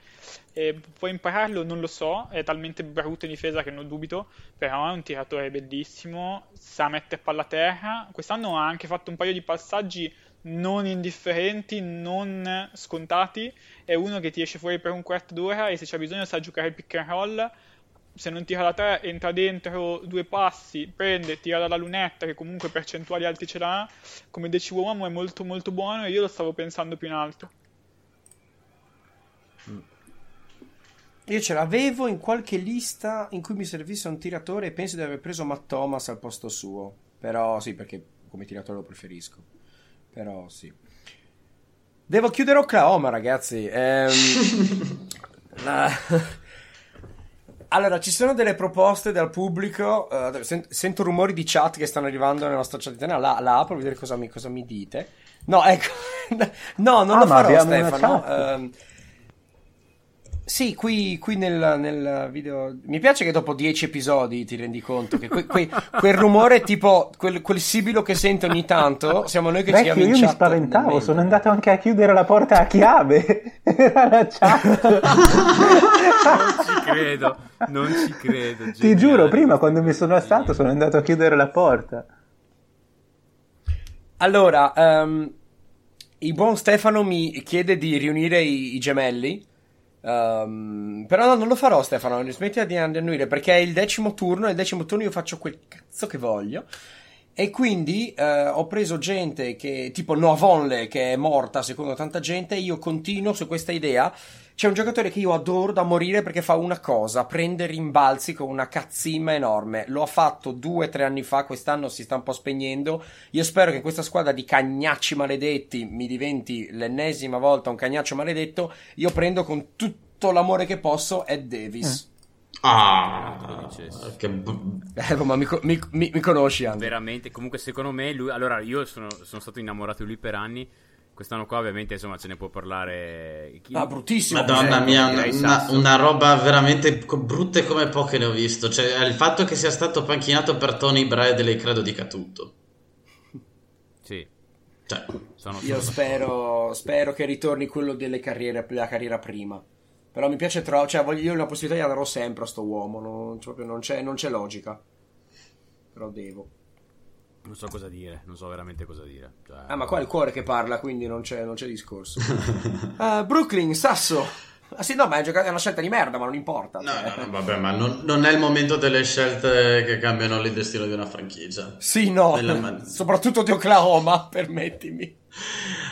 E puoi impararlo? Non lo so, è talmente brutto in difesa che non dubito, però è un tiratore bellissimo, sa mettere palla a terra. Quest'anno ha anche fatto un paio di passaggi non indifferenti, non scontati. È uno che ti esce fuori per un quarto d'ora e se c'è bisogno sa giocare il pick and roll. Se non tira da tre, entra dentro due passi, prende, tira dalla lunetta, che comunque percentuali alti ce l'ha. Come decimo uomo è molto molto buono e io lo stavo pensando più in alto. Io ce l'avevo in qualche lista in cui mi servisse un tiratore e penso di aver preso Matt Thomas al posto suo. Però sì, perché come tiratore lo preferisco. Però sì. Devo chiudere Oklahoma, ragazzi. Ehm, la... Allora, ci sono delle proposte dal pubblico. Uh, sento rumori di chat che stanno arrivando nella nostra chat. No, la, la apro a vedere cosa mi, cosa mi dite. No, ecco. no, non ah, lo farò, Stefano. Uh, sì, qui, qui nel, nel, video. Mi piace che dopo dieci episodi ti rendi conto che que, que, quel rumore, tipo quel, quel, sibilo che sento ogni tanto, siamo noi che Vecchio, ci abbiamo Io mi spaventavo, sono andato anche a chiudere la porta a chiave. Era la chat. non ci credo, non ci credo. Geniale. Ti giuro, prima quando mi sono alzato sono andato a chiudere la porta. Allora, um, il buon Stefano mi chiede di riunire i, i gemelli Um, però no, non lo farò, Stefano. Smettila di annuire perché è il decimo turno. E il decimo turno io faccio quel cazzo che voglio. E quindi eh, ho preso gente che, tipo Noah Vonle, che è morta secondo tanta gente. E io continuo su questa idea c'è un giocatore che io adoro da morire perché fa una cosa, prende rimbalzi con una cazzimma enorme. Lo ha fatto due o tre anni fa, quest'anno si sta un po' spegnendo. Io spero che questa squadra di cagnacci maledetti mi diventi l'ennesima volta un cagnaccio maledetto. Io prendo con tutto l'amore che posso Ed Davis. Mm. Ah, che b- eh, ma mi, mi, mi, mi conosci Andy. Veramente, comunque secondo me lui... Allora, io sono, sono stato innamorato di lui per anni Quest'anno qua ovviamente insomma ce ne può parlare chi... Ah, bruttissimo. Madonna mia, una, una, una, roba veramente brutte come poche ne ho visto. Cioè, il fatto che sia stato panchinato per Tony Bradley credo dica tutto. Sì. Cioè, sono Io spero, spero, che ritorni quello delle carriere, della carriera prima. Però mi piace troppo, cioè voglio, io una possibilità la darò sempre a sto uomo, non, non, c'è, non c'è logica. Però devo. Non so cosa dire, non so veramente cosa dire. Cioè... Ah, ma qua è il cuore che parla, quindi non c'è, non c'è discorso. uh, Brooklyn, Sasso. Ah, sì, no, ma è una scelta di merda, ma non importa. No, cioè. no, no vabbè, ma non, non, è il momento delle scelte che cambiano il destino di una franchigia. Sì, no, Nella... soprattutto di Oklahoma, permettimi.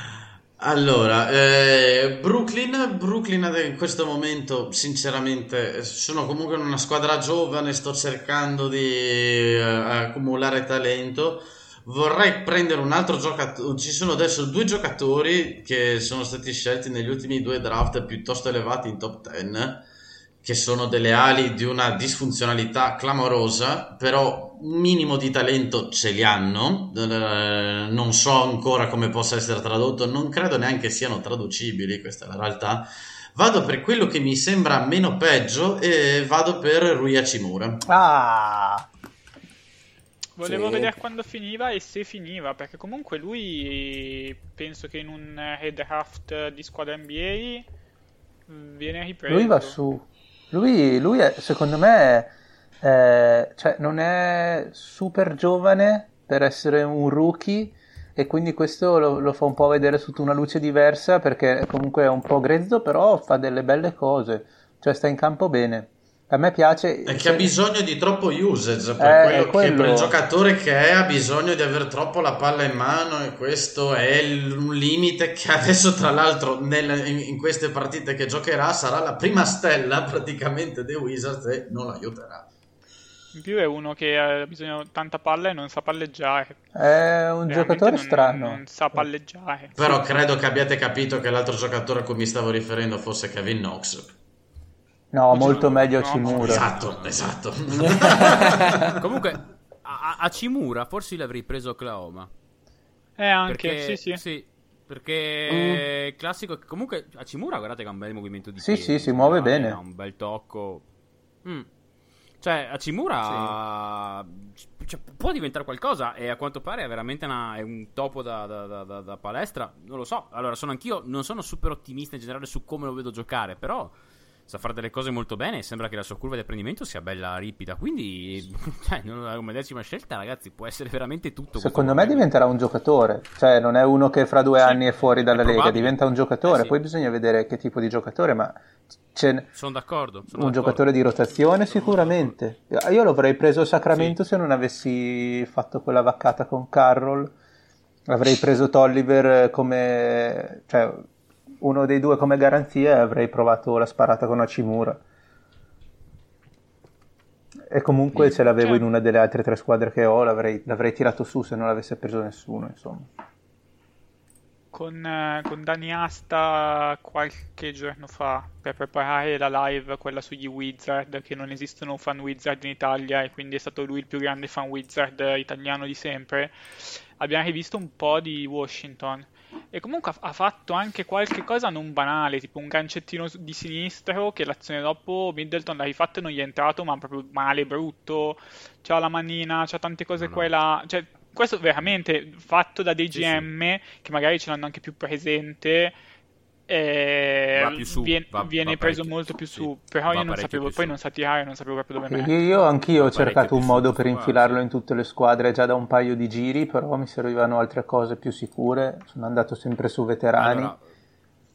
Allora, eh, Brooklyn, Brooklyn in questo momento, sinceramente, sono comunque una squadra giovane, sto cercando di eh, accumulare talento. Vorrei prendere un altro giocatore. Ci sono adesso due giocatori che sono stati scelti negli ultimi due draft piuttosto elevati in top 10 che sono delle ali di una disfunzionalità clamorosa, però un minimo di talento ce li hanno, eh, non so ancora come possa essere tradotto, non credo neanche siano traducibili, questa è la realtà. Vado per quello che mi sembra meno peggio e vado per Rui Hachimura. Ah! Volevo sì. vedere quando finiva e se finiva, perché comunque lui penso che in un redraft di squadra NBA viene ripreso. Lui va su. Lui, lui è, secondo me, è, cioè, non è super giovane per essere un rookie e quindi questo lo, lo, fa un po' vedere sotto una luce diversa perché comunque è un po' grezzo, però fa delle belle cose, cioè sta in campo bene. A me piace. È che ha bisogno di troppo usage per, eh, quello quello... Che, per il giocatore che è, ha bisogno di avere troppo la palla in mano e questo è un limite che adesso, tra l'altro, nel, in, in, queste partite che giocherà sarà la prima stella praticamente dei Wizards e non l'aiuterà. In più è uno che ha bisogno di tanta palla e non sa palleggiare. È un Veramente giocatore non, strano. Non sa palleggiare. Però credo che abbiate capito che l'altro giocatore a cui mi stavo riferendo fosse Kevin Knox. No, molto meglio a Cimura. Esatto, esatto. Comunque, a, a Cimura forse l'avrei preso Oklahoma. Eh, anche, perché, sì, sì. sì perché mm. classico. Comunque, a Cimura, guardate che ha un bel movimento di Sì, piedi, sì, si muove bene. Ha un bel tocco. Mm. Cioè, a Cimura sì. cioè, può diventare qualcosa e a quanto pare è veramente una, è un topo da, da, da, da, palestra. Non lo so. Allora, sono anch'io, non sono super ottimista in generale su come lo vedo giocare, però sa fare delle cose molto bene e sembra che la sua curva di apprendimento sia bella ripida. Quindi, cioè, come decima scelta, ragazzi, può essere veramente tutto. Secondo me diventerà un giocatore, cioè non è uno che fra due sì, anni è fuori dalla è Lega, diventa un giocatore. Eh, sì. Poi bisogna vedere che tipo di giocatore, ma c'è sono d'accordo. Sono un d'accordo. giocatore di rotazione sicuramente. Io l'avrei preso Sacramento sì. se non avessi fatto quella vaccata con Carroll. Avrei preso Tolliver come... Cioè, uno dei due come garanzia avrei provato la sparata con Hachimura. E comunque ce l'avevo in una delle altre tre squadre che ho, l'avrei, l'avrei tirato su se non l'avesse preso nessuno, insomma. Con, eh, con, Dani Asta qualche giorno fa per preparare la live, quella sugli Wizard, che non esistono fan Wizard in Italia e quindi è stato lui il più grande fan Wizard italiano di sempre. Abbiamo rivisto un po' di Washington e comunque ha, fatto anche qualche cosa non banale, tipo un gancettino di sinistro che l'azione dopo Middleton l'ha rifatto e non gli è entrato, ma proprio male, brutto. C'ha la manina, c'ha tante cose no, qua e là. Cioè, questo veramente fatto da dei GM sì, sì. che magari ce l'hanno anche più presente eh, su, viene, va, viene va preso molto più su, sì, però io non sapevo, poi su. non sa tirare, non sapevo proprio dove mettere. Io anch'io ho cercato un modo per infilarlo in tutte le squadre già da un paio di giri, però mi servivano altre cose più sicure, sono andato sempre su veterani. Allora,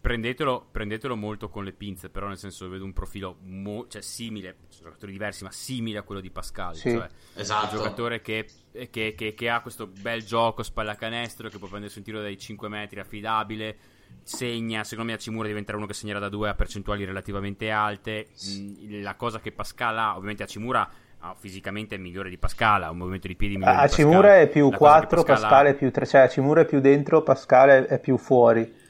prendetelo, prendetelo, molto con le pinze, però nel senso vedo un profilo mo- cioè, simile, sono giocatori diversi, ma simile a quello di Pascal, sì. cioè esatto. un giocatore che, che, che, che ha questo bel gioco spallacanestro, che può prendersi un tiro dai 5 metri, affidabile, segna, secondo me Acimura diventerà uno che segnerà da due a percentuali relativamente alte. Mm, la cosa che Pascal ha, ovviamente Acimura ah, fisicamente è migliore di Pascal, ha un movimento di piedi migliore Acimura è più 4, Pascal, Pascal, è più 3, cioè Acimura è più dentro, Pascal è, è più fuori.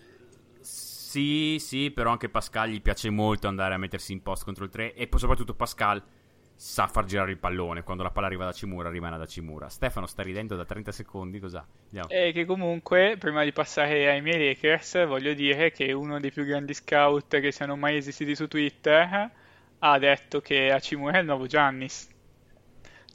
Sì, sì, però anche Pascal gli piace molto andare a mettersi in post contro il 3 e poi soprattutto Pascal sa far girare il pallone. Quando la palla arriva da Cimura, rimane da Cimura. Stefano sta ridendo da 30 secondi. Cos'ha? Andiamo. E che comunque, prima di passare ai miei Lakers, voglio dire che uno dei più grandi scout che siano mai esistiti su Twitter ha detto che Acimura è il nuovo Giannis.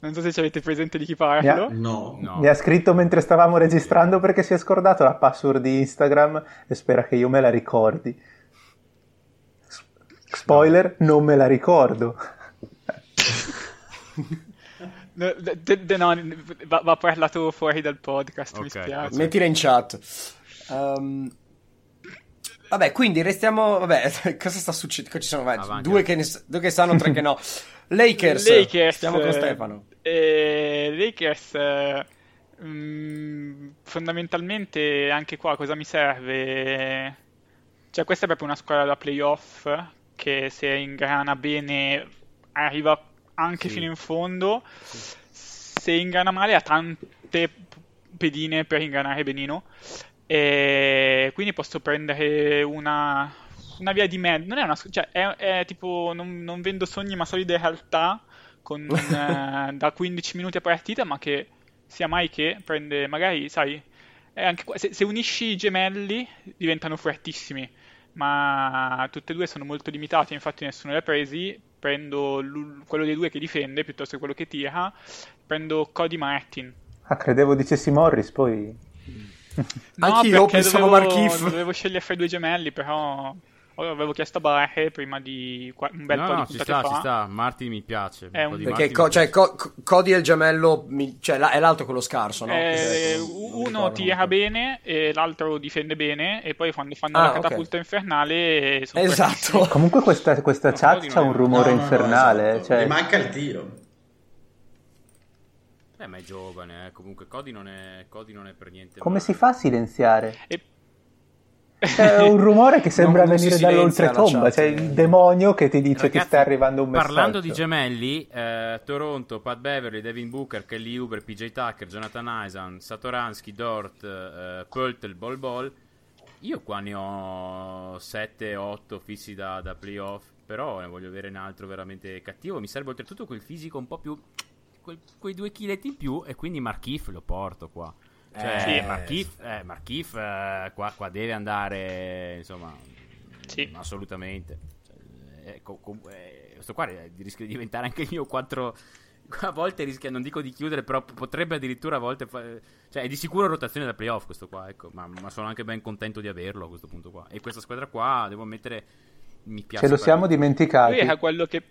Non so se ci avete presente di chi parlo. Mi ha, no. no. Mi ha scritto mentre stavamo registrando perché si è scordato la password di Instagram e spera che io me la ricordi. Spoiler, no. non me la ricordo. No, de, de, no va, va, parlato fuori dal podcast, okay. mi spiace. Mettila in chat. Um, vabbè, quindi restiamo... Vabbè, cosa sta succedendo? Ci sono vai, due, che ne, due che sanno, tre che no. Lakers. Lakers stiamo con Stefano. Eh, Lakers... Eh, mm, fondamentalmente anche qua cosa mi serve? Cioè questa è proprio una squadra da playoff che se ingrana bene arriva anche sì. fino in fondo. Sì. Se inganna male ha tante pedine per ingannare benino. E quindi posso prendere una, una via di mezzo. Non è una. Cioè, è, è tipo. Non, non, vendo sogni, ma solide realtà. Con, eh, da 15 minuti a partita, ma che sia mai che prende. Magari, sai. Anche, se, se unisci i gemelli diventano fortissimi ma tutte e due sono molto limitati, infatti nessuno li ha presi. Prendo quello dei due che difende piuttosto che quello che tira. Prendo Cody Martin. Ah, credevo dicessi Morris, poi... no, Anche io pensavo dovevo, Markif. Dovevo scegliere fra i due gemelli, però avevo chiesto a Bache prima di un bel no, po' no, di ci sta, fa. ci sta. Martin mi piace. È un- di Perché co- mi cioè, co- Cody è il gemello, mi- cioè, la- è l'altro quello scarso, no? Eh, uno tira molto. bene e l'altro difende bene e poi quando fanno Ah, la catapulta infernale sono Esatto. Comunque questa, questa No, chat c'ha non un rumore No, no, no, infernale. esatto. cioè- manca il tiro. Eh, ma è giovane, eh. Comunque Cody non è, Cody non è per niente Come male. si fa a silenziare? E- C'è un rumore che sembra Non- venire dall'oltretomba. chat, C'è eh. il demonio che ti dice Ragazzi, che sta arrivando un messaggio. Parlando di gemelli, eh, Toronto, Pat Beverly, Devin Booker, Kelly Uber, PJ Tucker, Jonathan Isan, Satoransky, Dort, eh, Pöltl, Bol Bol. Io qua ne ho 7-8 fissi da, da playoff, però ne voglio avere un altro veramente cattivo. Mi serve oltretutto quel fisico un po' più... quel- quei due chiletti in più e quindi Markif lo porto qua. Cioè, Eh, Markif, eh, Markif, eh, qua, qua deve andare, insomma, Sì. assolutamente. Cioè, eh, co- com- eh, questo qua eh, rischia di diventare anche il mio 4 a volte rischia non dico di chiudere però potrebbe addirittura a volte fa- cioè è di sicuro rotazione da playoff questo qua ecco ma, ma sono anche ben contento di averlo a questo punto qua e questa squadra qua devo ammettere mi piace Ce lo siamo dimenticati. Lui era quello che...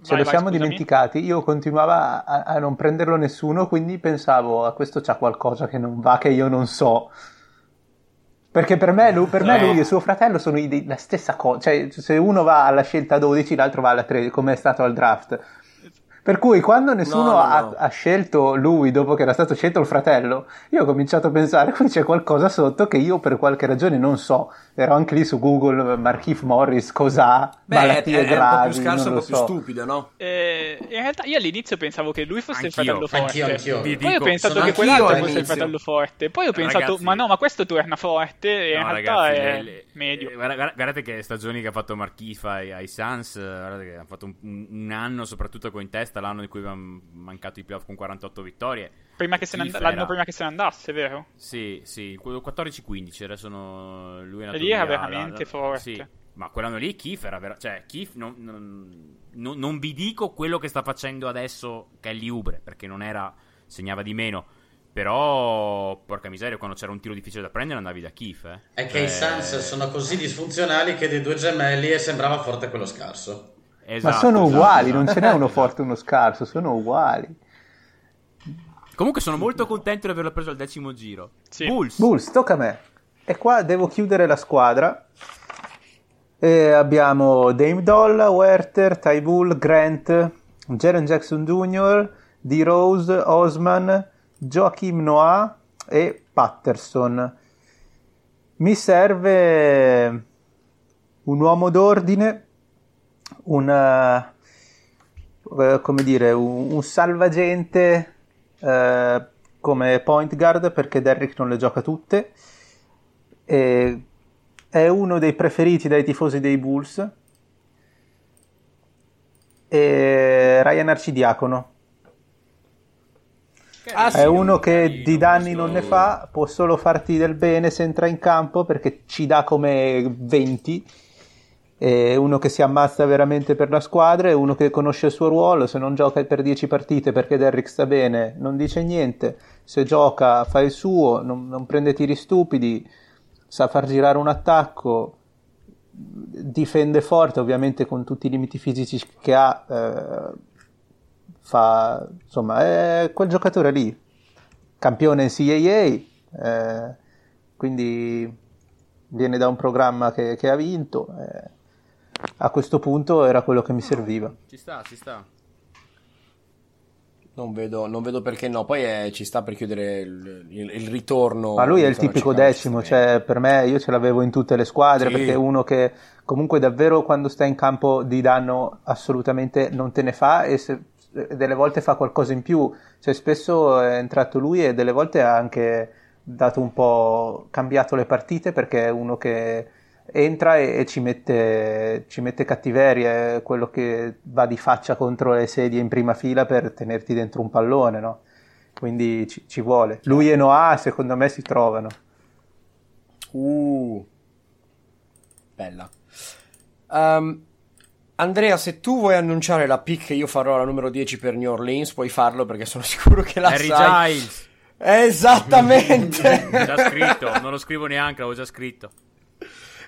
Ce Vai, lo vai, siamo scusami. dimenticati. Io continuava a, a non prenderlo nessuno, quindi pensavo a questo c'ha qualcosa che non va, che io non so. Perché per me, lui, per me Eh. lui e suo fratello sono ide- la stessa cosa. Cioè, se uno va alla scelta 12, l'altro va alla 13, come è stato al draft. Per cui quando nessuno No, no, ha, no. ha scelto lui dopo che era stato scelto il fratello, io ho cominciato a pensare qui c'è qualcosa sotto che io per qualche ragione non so. Ero anche lì su Google, Markif Morris, cos'ha, Beh, è, malattie è un po' gravi, più scarso, non un lo po' più so. stupido, no? Eh, in realtà io all'inizio pensavo che lui fosse Anch'io, il fratello forte. Anch'io, anch'io. Vi Poi ho dico, pensato che quell'altro fosse all'inizio. il fratello forte. Poi ho pensato, Ragazzi- ma no, ma questo torna forte. E in realtà ragazzi, è le- le- medio. eh, guarda- guarda- guardate che stagioni che ha fatto Marchifa ai, ai Suns, eh, guardate che hanno fatto un, un- un anno soprattutto con in testa, l'anno in cui avevano mancato i playoff con 48 vittorie. Prima che se ne and- l'anno prima che se ne andasse, vero? Sì, sì, quello 14-15, adesso no- lui è lì era veramente forte. Sì, ma quell'anno lì Keith era vera- cioè Keith non, non- non- non vi dico quello che sta facendo adesso Kelly Ubre, perché non era segnava di meno. Però, porca miseria, quando c'era un tiro difficile da prendere andavi da Keith, eh. È che i Cioè, Suns sono così disfunzionali che dei due gemelli e sembrava forte quello scarso. Esatto, Ma sono esatto, uguali, esatto. non ce n'è uno forte e uno scarso, sono uguali. Comunque sono molto contento di averlo preso al decimo giro. Sì. Bulls. Bulls, tocca a me. E qua devo chiudere la squadra. E abbiamo Dame Dolla, Werther, Ty Bull, Grant, Jaren Jackson Jr., D. Rose, Osman, Joachim Noah e Patterson. Mi serve un uomo d'ordine, un, eh, come dire, un, un salvagente eh, come point guard perché Derrick non le gioca tutte. E è uno dei preferiti dai tifosi dei Bulls. E Ryan Arcidiacono Ah, sì, è uno che di danni questo- non ne fa, può solo farti del bene se entra in campo perché ci dà come 20. È uno che si ammazza veramente per la squadra, è uno che conosce il suo ruolo, se non gioca per 10 partite perché Derrick sta bene, non dice niente, se gioca fa il suo, non, non prende tiri stupidi, sa far girare un attacco, difende forte ovviamente con tutti i limiti fisici che ha, eh, fa, insomma, è quel giocatore lì, campione in CAA, eh, quindi viene da un programma che, che ha vinto. eh, a questo punto era quello che mi serviva. Ci sta, ci sta. Non vedo, non vedo perché no. Poi eh, ci sta per chiudere il, il- il ritorno. Ma lui è il tipico decimo, cioè per me io ce l'avevo in tutte le squadre Sì. perché è uno che comunque davvero quando sta in campo di danno assolutamente non te ne fa e se- delle volte fa qualcosa in più, cioè spesso è entrato lui e delle volte ha anche dato un po' cambiato le partite perché è uno che entra e, e ci mette, ci mette cattiveria, è quello che va di faccia contro le sedie in prima fila per tenerti dentro un pallone, no? Quindi ci, ci vuole. Lui e Noah secondo me si trovano. Uh, bella. Ehm, Andrea, se tu vuoi annunciare la pick che io farò alla numero 10 per New Orleans, puoi farlo perché sono sicuro che la Harry sai. Giles. Esattamente. già scritto, non lo scrivo neanche, l'avevo già scritto.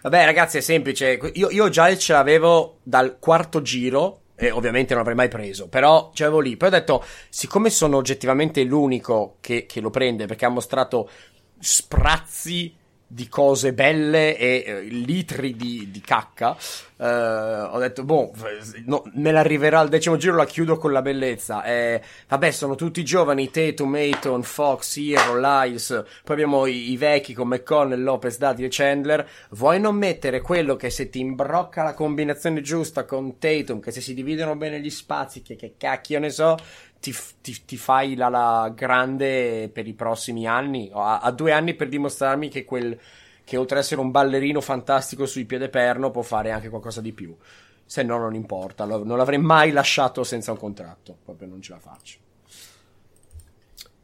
Vabbè, ragazzi, è semplice. Io, io già ce l'avevo dal quarto giro. E ovviamente non l'avrei mai preso, però ce l'avevo lì. Poi ho detto, siccome sono oggettivamente l'unico che, che lo prende perché ha mostrato sprazzi di cose belle e eh, litri di, di cacca. Eh, ho detto, boh, no, me l'arriverà al decimo giro, la chiudo con la bellezza. Eh, vabbè, sono tutti giovani: Tatum, Ayton, Fox, Hero, Lyles. Poi abbiamo i, i, vecchi come McConnell, Lopez, Dati e Chandler. Vuoi non mettere quello che se ti imbrocca la combinazione giusta con Tatum, che se si dividono bene gli spazi, che, che cacchio ne so, ti, ti, ti, fai la, la, grande per i prossimi anni. Ha, ha, due anni per dimostrarmi che quel che oltre ad essere un ballerino fantastico sui piede perno può fare anche qualcosa di più. Se no, non importa. Non l'avrei mai lasciato senza un contratto. Proprio non ce la faccio.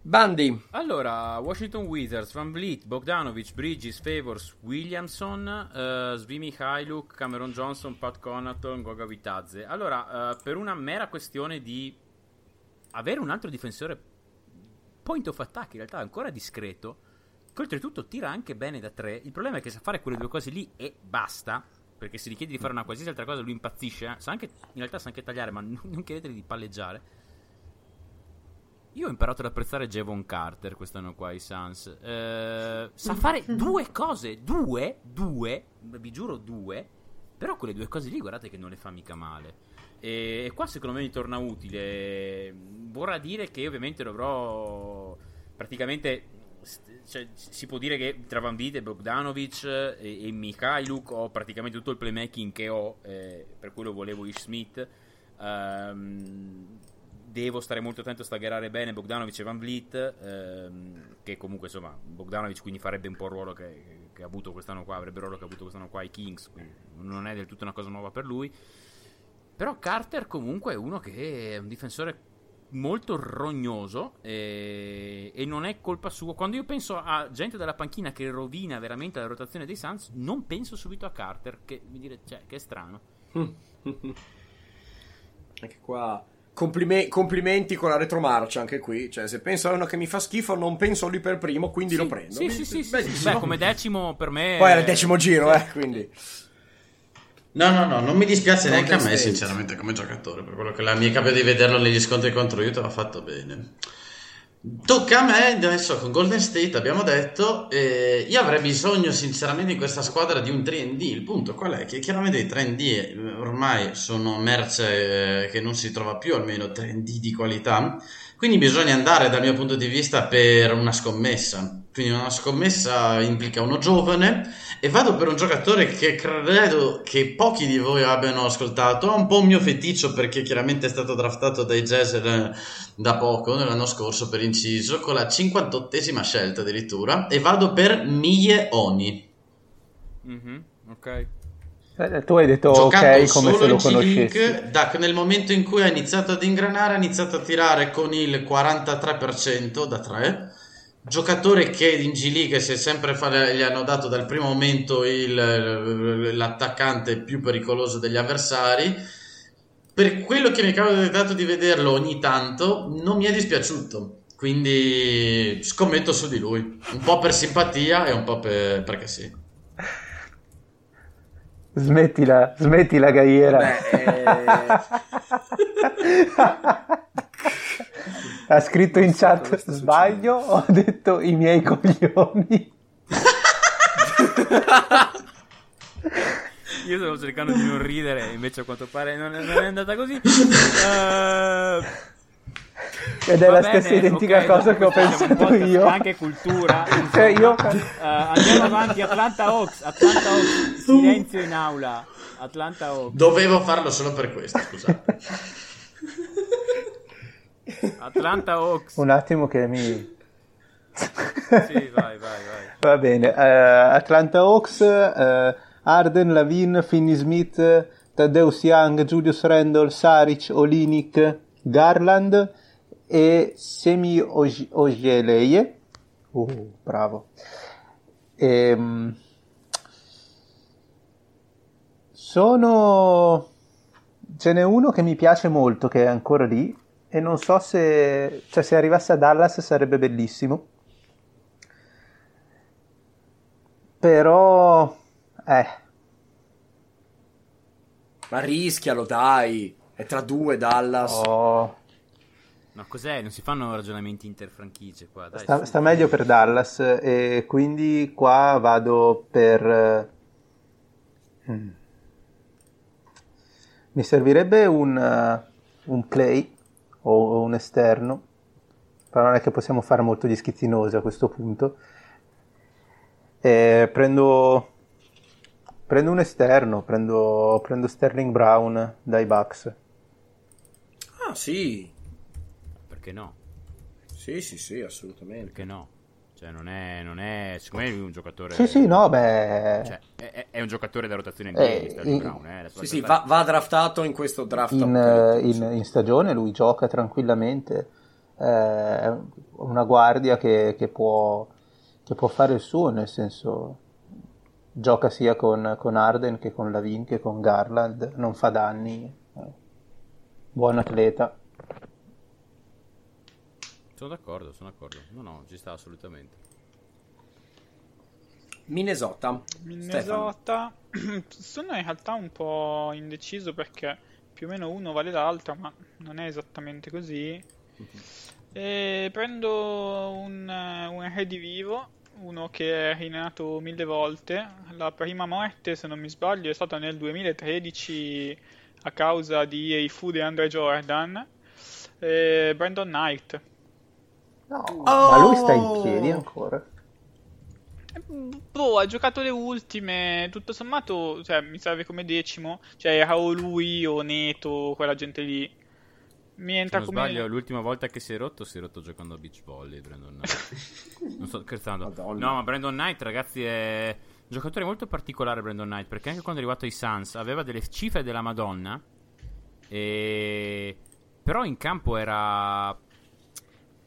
Bandi. Allora, Washington Wizards, Van Vliet, Bogdanovic, Bridges, Favors, Williamson, uh, Svimi Hailuk, Cameron Johnson, Pat Conaton, Goga Vitazze. Allora, uh, per una mera questione di avere un altro difensore point of attack in realtà ancora discreto, che oltretutto tira anche bene da tre. Il problema è che sa fare quelle due cose lì e basta. Perché se gli chiedi di fare una qualsiasi altra cosa lui impazzisce. Sa anche, in realtà sa anche tagliare, ma non, non chiedeteli di palleggiare. Io ho imparato ad apprezzare Javon Carter quest'anno qua, i Suns. Eh, sa fare due cose, due, due, vi giuro due. Però quelle due cose lì guardate che non le fa mica male. E, qua secondo me mi torna utile. Vorrà dire che ovviamente dovrò praticamente cioè, si può dire che tra Van Vliet e Bogdanovic e, e Mikhailuk ho praticamente tutto il playmaking che ho, eh, per quello volevo Ish Smith. Um, devo stare molto attento a staggerare bene Bogdanovic e Van Vliet, ehm, che comunque insomma Bogdanovic quindi farebbe un po' il ruolo che, che, ha avuto quest'anno qua, avrebbe il ruolo che ha avuto quest'anno qua ai Kings, quindi non è del tutto una cosa nuova per lui. Però Carter comunque è uno che è un difensore molto rognoso e, e, non è colpa sua. Quando io penso a gente della panchina che rovina veramente la rotazione dei Suns, non penso subito a Carter, che mi dire, cioè, che è strano. anche qua Complime- complimenti con la retromarcia anche qui. Cioè, se penso a uno che mi fa schifo, non penso a lui per primo, quindi sì, lo prendo. Sì, sì, sì, sì, Beh, come decimo per me. Poi era il decimo giro, eh, quindi. No, no, no, non mi dispiace neanche a me, sinceramente, come giocatore, per quello che la mia capita di vederlo negli scontri contro Utah ha fatto bene. Tocca a me adesso con Golden State, abbiamo detto, eh, io avrei bisogno sinceramente in questa squadra di un 3D, il punto qual è? Che chiaramente i 3D eh, ormai sono merce eh, che non si trova più, almeno 3D di qualità, quindi bisogna andare dal mio punto di vista per una scommessa, quindi una scommessa implica uno giovane e vado per un giocatore che credo che pochi di voi abbiano ascoltato. Ha un po' un mio feticcio perché chiaramente è stato draftato dai Jazz da poco, l'anno scorso per inciso, con la 58esima scelta addirittura. E vado per Mie Oni. Mm-hmm, ok. Eh, tu hai detto ok come se lo conoscessi. Da, nel momento in cui ha iniziato ad ingranare, ha iniziato a tirare con il 43% da 3 giocatore che in G League si è sempre fa- gli hanno dato dal primo momento il, l'attaccante più pericoloso degli avversari. Per quello che mi è capitato di vederlo ogni tanto non mi è dispiaciuto. Quindi scommetto su di lui. Un po' per simpatia e un po' per, perché sì. Smettila smettila Gaiera Beh, eh... ha scritto in chat sbaglio ho detto i miei coglioni io stavo cercando di non ridere invece a quanto pare non è, non è andata così uh... Ed è Va la bene, stessa identica okay, cosa che ho pensato io. Anche cultura. Cioè io... uh, andiamo avanti. Atlanta Hawks. Atlanta Hawks. Silenzio in aula. Atlanta Hawks. Dovevo farlo solo per questo, scusate. Atlanta Hawks. Un attimo che mi... sì, vai, vai, vai. Va bene. Uh, Atlanta Hawks, uh, Arden, Lavin, Finney Smith, Tadeusz Young, Julius Randall, Saric, Olinik, Garland e Semi Ogeleie. Uh, bravo. Ehm, sono... Ce n'è uno che mi piace molto, che è ancora lì, e non so se, cioè se arrivasse a Dallas sarebbe bellissimo. Però, eh, Ma rischialo, dai. È tra due Dallas. Oh, No, cos'è? Non si fanno ragionamenti interfranchigie qua. Dai, sta, sta meglio per Dallas e quindi qua vado per... eh, mm. Mi servirebbe un, eh, un play o un esterno, però non è che possiamo fare molto gli schizzinosi a questo punto. E prendo, prendo un esterno, prendo, prendo Sterling Brown dai Bucks. Ah, sì. Perché no? Sì, sì, sì, assolutamente. Perché no? Cioè, non è, non è secondo me lui è un giocatore. Sì, sì, no, beh... Cioè, è, è- un giocatore da rotazione NBA, Eh, in- Brown. Eh, Sì, sì, va, va draftato in questo draft. in, apocalittico, in- in stagione lui gioca tranquillamente, eh, è una guardia che, che può, che può fare il suo, nel senso gioca sia con, con Arden che con Lavin che con Garland, non fa danni, eh, buon atleta. Sono d'accordo, sono d'accordo. No, no, ci sta assolutamente. Minnesota. Stefano. Minnesota. Sono in realtà un po' indeciso perché più o meno uno vale l'altro, ma non è esattamente così. E prendo un, un redivivo, uno che è rinato mille volte. La prima morte, se non mi sbaglio, è stata nel 2013 a causa di Eifu e Andre Jordan. E Brandon Knight. No, Oh! ma lui sta in piedi ancora. Boh, ha giocato le ultime, tutto sommato, cioè, mi serve come decimo, cioè era o lui o Neto, quella gente lì. Mi Se entra non come... sbaglio, l'ultima volta che si è rotto, si è rotto giocando a beach volley. Brandon Knight. non sto scherzando. Madonna. No, ma Brandon Knight, ragazzi, è un giocatore molto particolare. Brandon Knight, perché anche quando è arrivato ai Suns aveva delle cifre della Madonna. E... Però in campo era.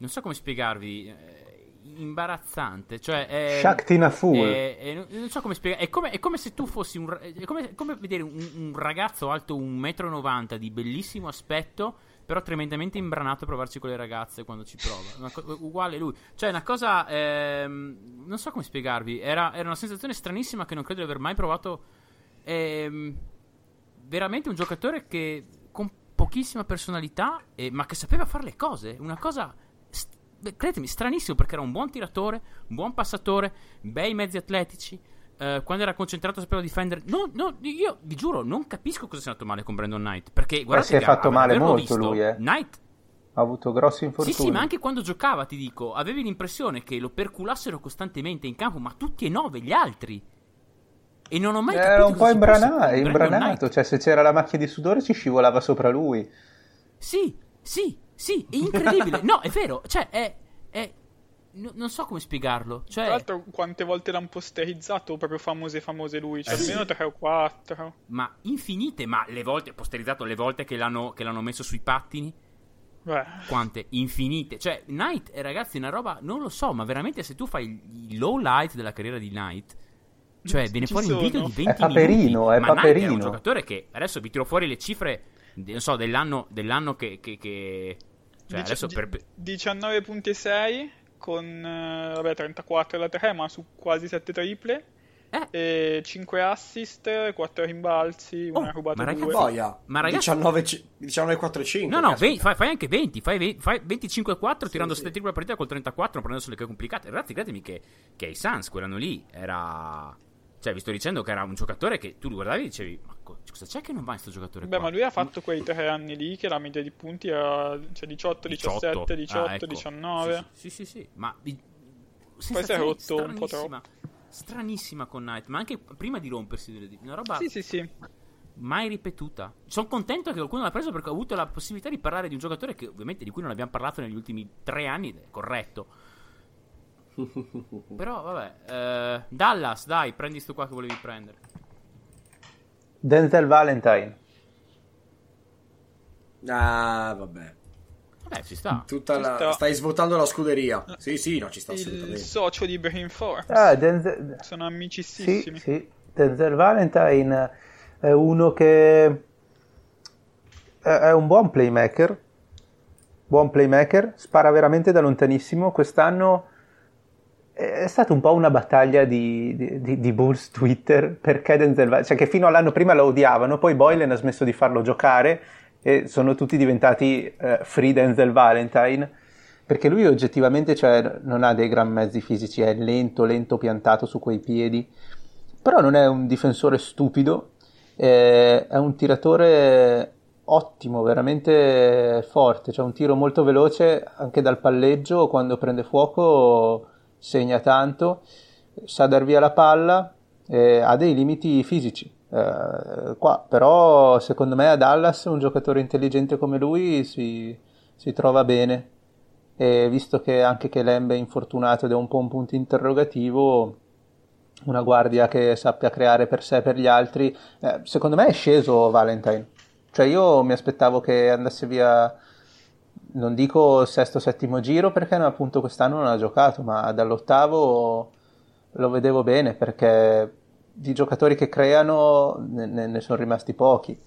Non so come spiegarvi. eh, Imbarazzante, cioè è, Shaktina Fool. è- è- non so come spiegare. È come, è come se tu fossi un. È come, come vedere un, un ragazzo alto 1,90 m di bellissimo aspetto, però tremendamente imbranato a provarci con le ragazze quando ci prova. Co- uguale lui. Cioè, una cosa. ehm, non so come spiegarvi. Era, era una sensazione stranissima che non credo di aver mai provato. Ehm, veramente un giocatore che con pochissima personalità, eh, ma che sapeva fare le cose. Una cosa. Credetemi, stranissimo perché era un buon tiratore, un buon passatore, bei mezzi atletici. eh, quando era concentrato sapeva difendere. No, no, io vi giuro, non capisco cosa sia andato male con Brandon Knight. Perché guardate si è fatto a- male molto visto, lui, eh. Knight Ha avuto grossi infortuni. sì, sì, ma anche quando giocava, ti dico, avevi l'impressione che lo perculassero costantemente in campo, ma tutti e nove gli altri. E non ho mai capito Era un po' imbrana- imbranato, cioè se c'era la macchia di sudore ci scivolava sopra lui. Sì, sì, sì, è incredibile. no, è vero, cioè, è... è- no- non so come spiegarlo. Cioè, Tra l'altro, quante volte l'hanno posterizzato proprio famose famose lui, cioè Eh, sì. almeno 3 o 4. ma infinite, ma le volte, posterizzato le volte che l'hanno, che l'hanno messo sui pattini, Beh, quante? Infinite. Cioè, Knight, eh, ragazzi, è una roba, non lo so, ma veramente se tu fai il- low light della carriera di Knight, cioè, viene Ci fuori un sono. video di 20 È Paperino, minuti. è ma Paperino. un giocatore che, adesso vi tiro fuori le cifre, non so, dell'anno, dell'anno che... che, che- cioè, dici- adesso per... per- 19.6 con eh, vabbè, 34 da 3, ma su quasi 7 triple. Eh, E 5 assist, 4 rimbalzi, una Oh, rubata ma ragazzi, 2. Boia. Ma ragazzi- 19, 19 4 5. No, no, caspita. ve- fai, fai anche 20, fai, fai 25-4 tirando 7 triple a partita col 34, non prendendo sulle che complicate. Ragazzi, credetemi che, che ai Suns quell'anno lì era... Cioè, vi sto dicendo che era un giocatore che tu lo guardavi e dicevi, ma co- cosa c'è che non va in sto giocatore Beh, qua? ma lui ha fatto quei 3 anni lì che la media di punti era cioè 18, 17, 18, Ah, ecco. 19. Sì, sì, sì, sì, ma vi- si è rotto un po' stranissima, stranissima con Knight, ma anche prima di rompersi una roba Sì, sì, sì. mai ripetuta. Sono contento che qualcuno l'ha preso perché ho avuto la possibilità di parlare di un giocatore che ovviamente di cui non abbiamo parlato negli ultimi tre anni, corretto. Però vabbè, eh, Dallas, dai, prendi sto qua che volevi prendere. Denzel Valentine. Ah, vabbè. Vabbè, ci sta. Tutta Ci la... sta. Stai svuotando la scuderia. Sì, sì, no, ci sta Il socio di Brain Force. Ah, Denzel... Sono Sì, amicissimi. sì. Denzel Valentine è uno che è è un buon playmaker, buon playmaker, spara veramente da lontanissimo. Quest'anno è stata un po' una battaglia di, di, di Bulls Twitter perché Denzel Valentine, cioè che fino all'anno prima lo odiavano, poi Boylan ha smesso di farlo giocare e sono tutti diventati eh, free Denzel Valentine perché lui oggettivamente cioè, non ha dei gran mezzi fisici, è lento, lento piantato su quei piedi, però non è un difensore stupido, eh, è un tiratore ottimo, veramente forte, cioè un tiro molto veloce anche dal palleggio, quando prende fuoco segna tanto, sa dar via la palla, eh, ha dei limiti fisici. Eh, qua, però secondo me a Dallas un giocatore intelligente come lui si, si trova bene e visto che anche che Lembe è infortunato ed è un po' un punto interrogativo una guardia che sappia creare per sé e per gli altri eh, secondo me è sceso Valentine cioè io mi aspettavo che andasse via non dico sesto settimo giro perché appunto quest'anno non ha giocato, ma dall'ottavo lo vedevo bene perché di giocatori che creano ne, ne sono rimasti pochi.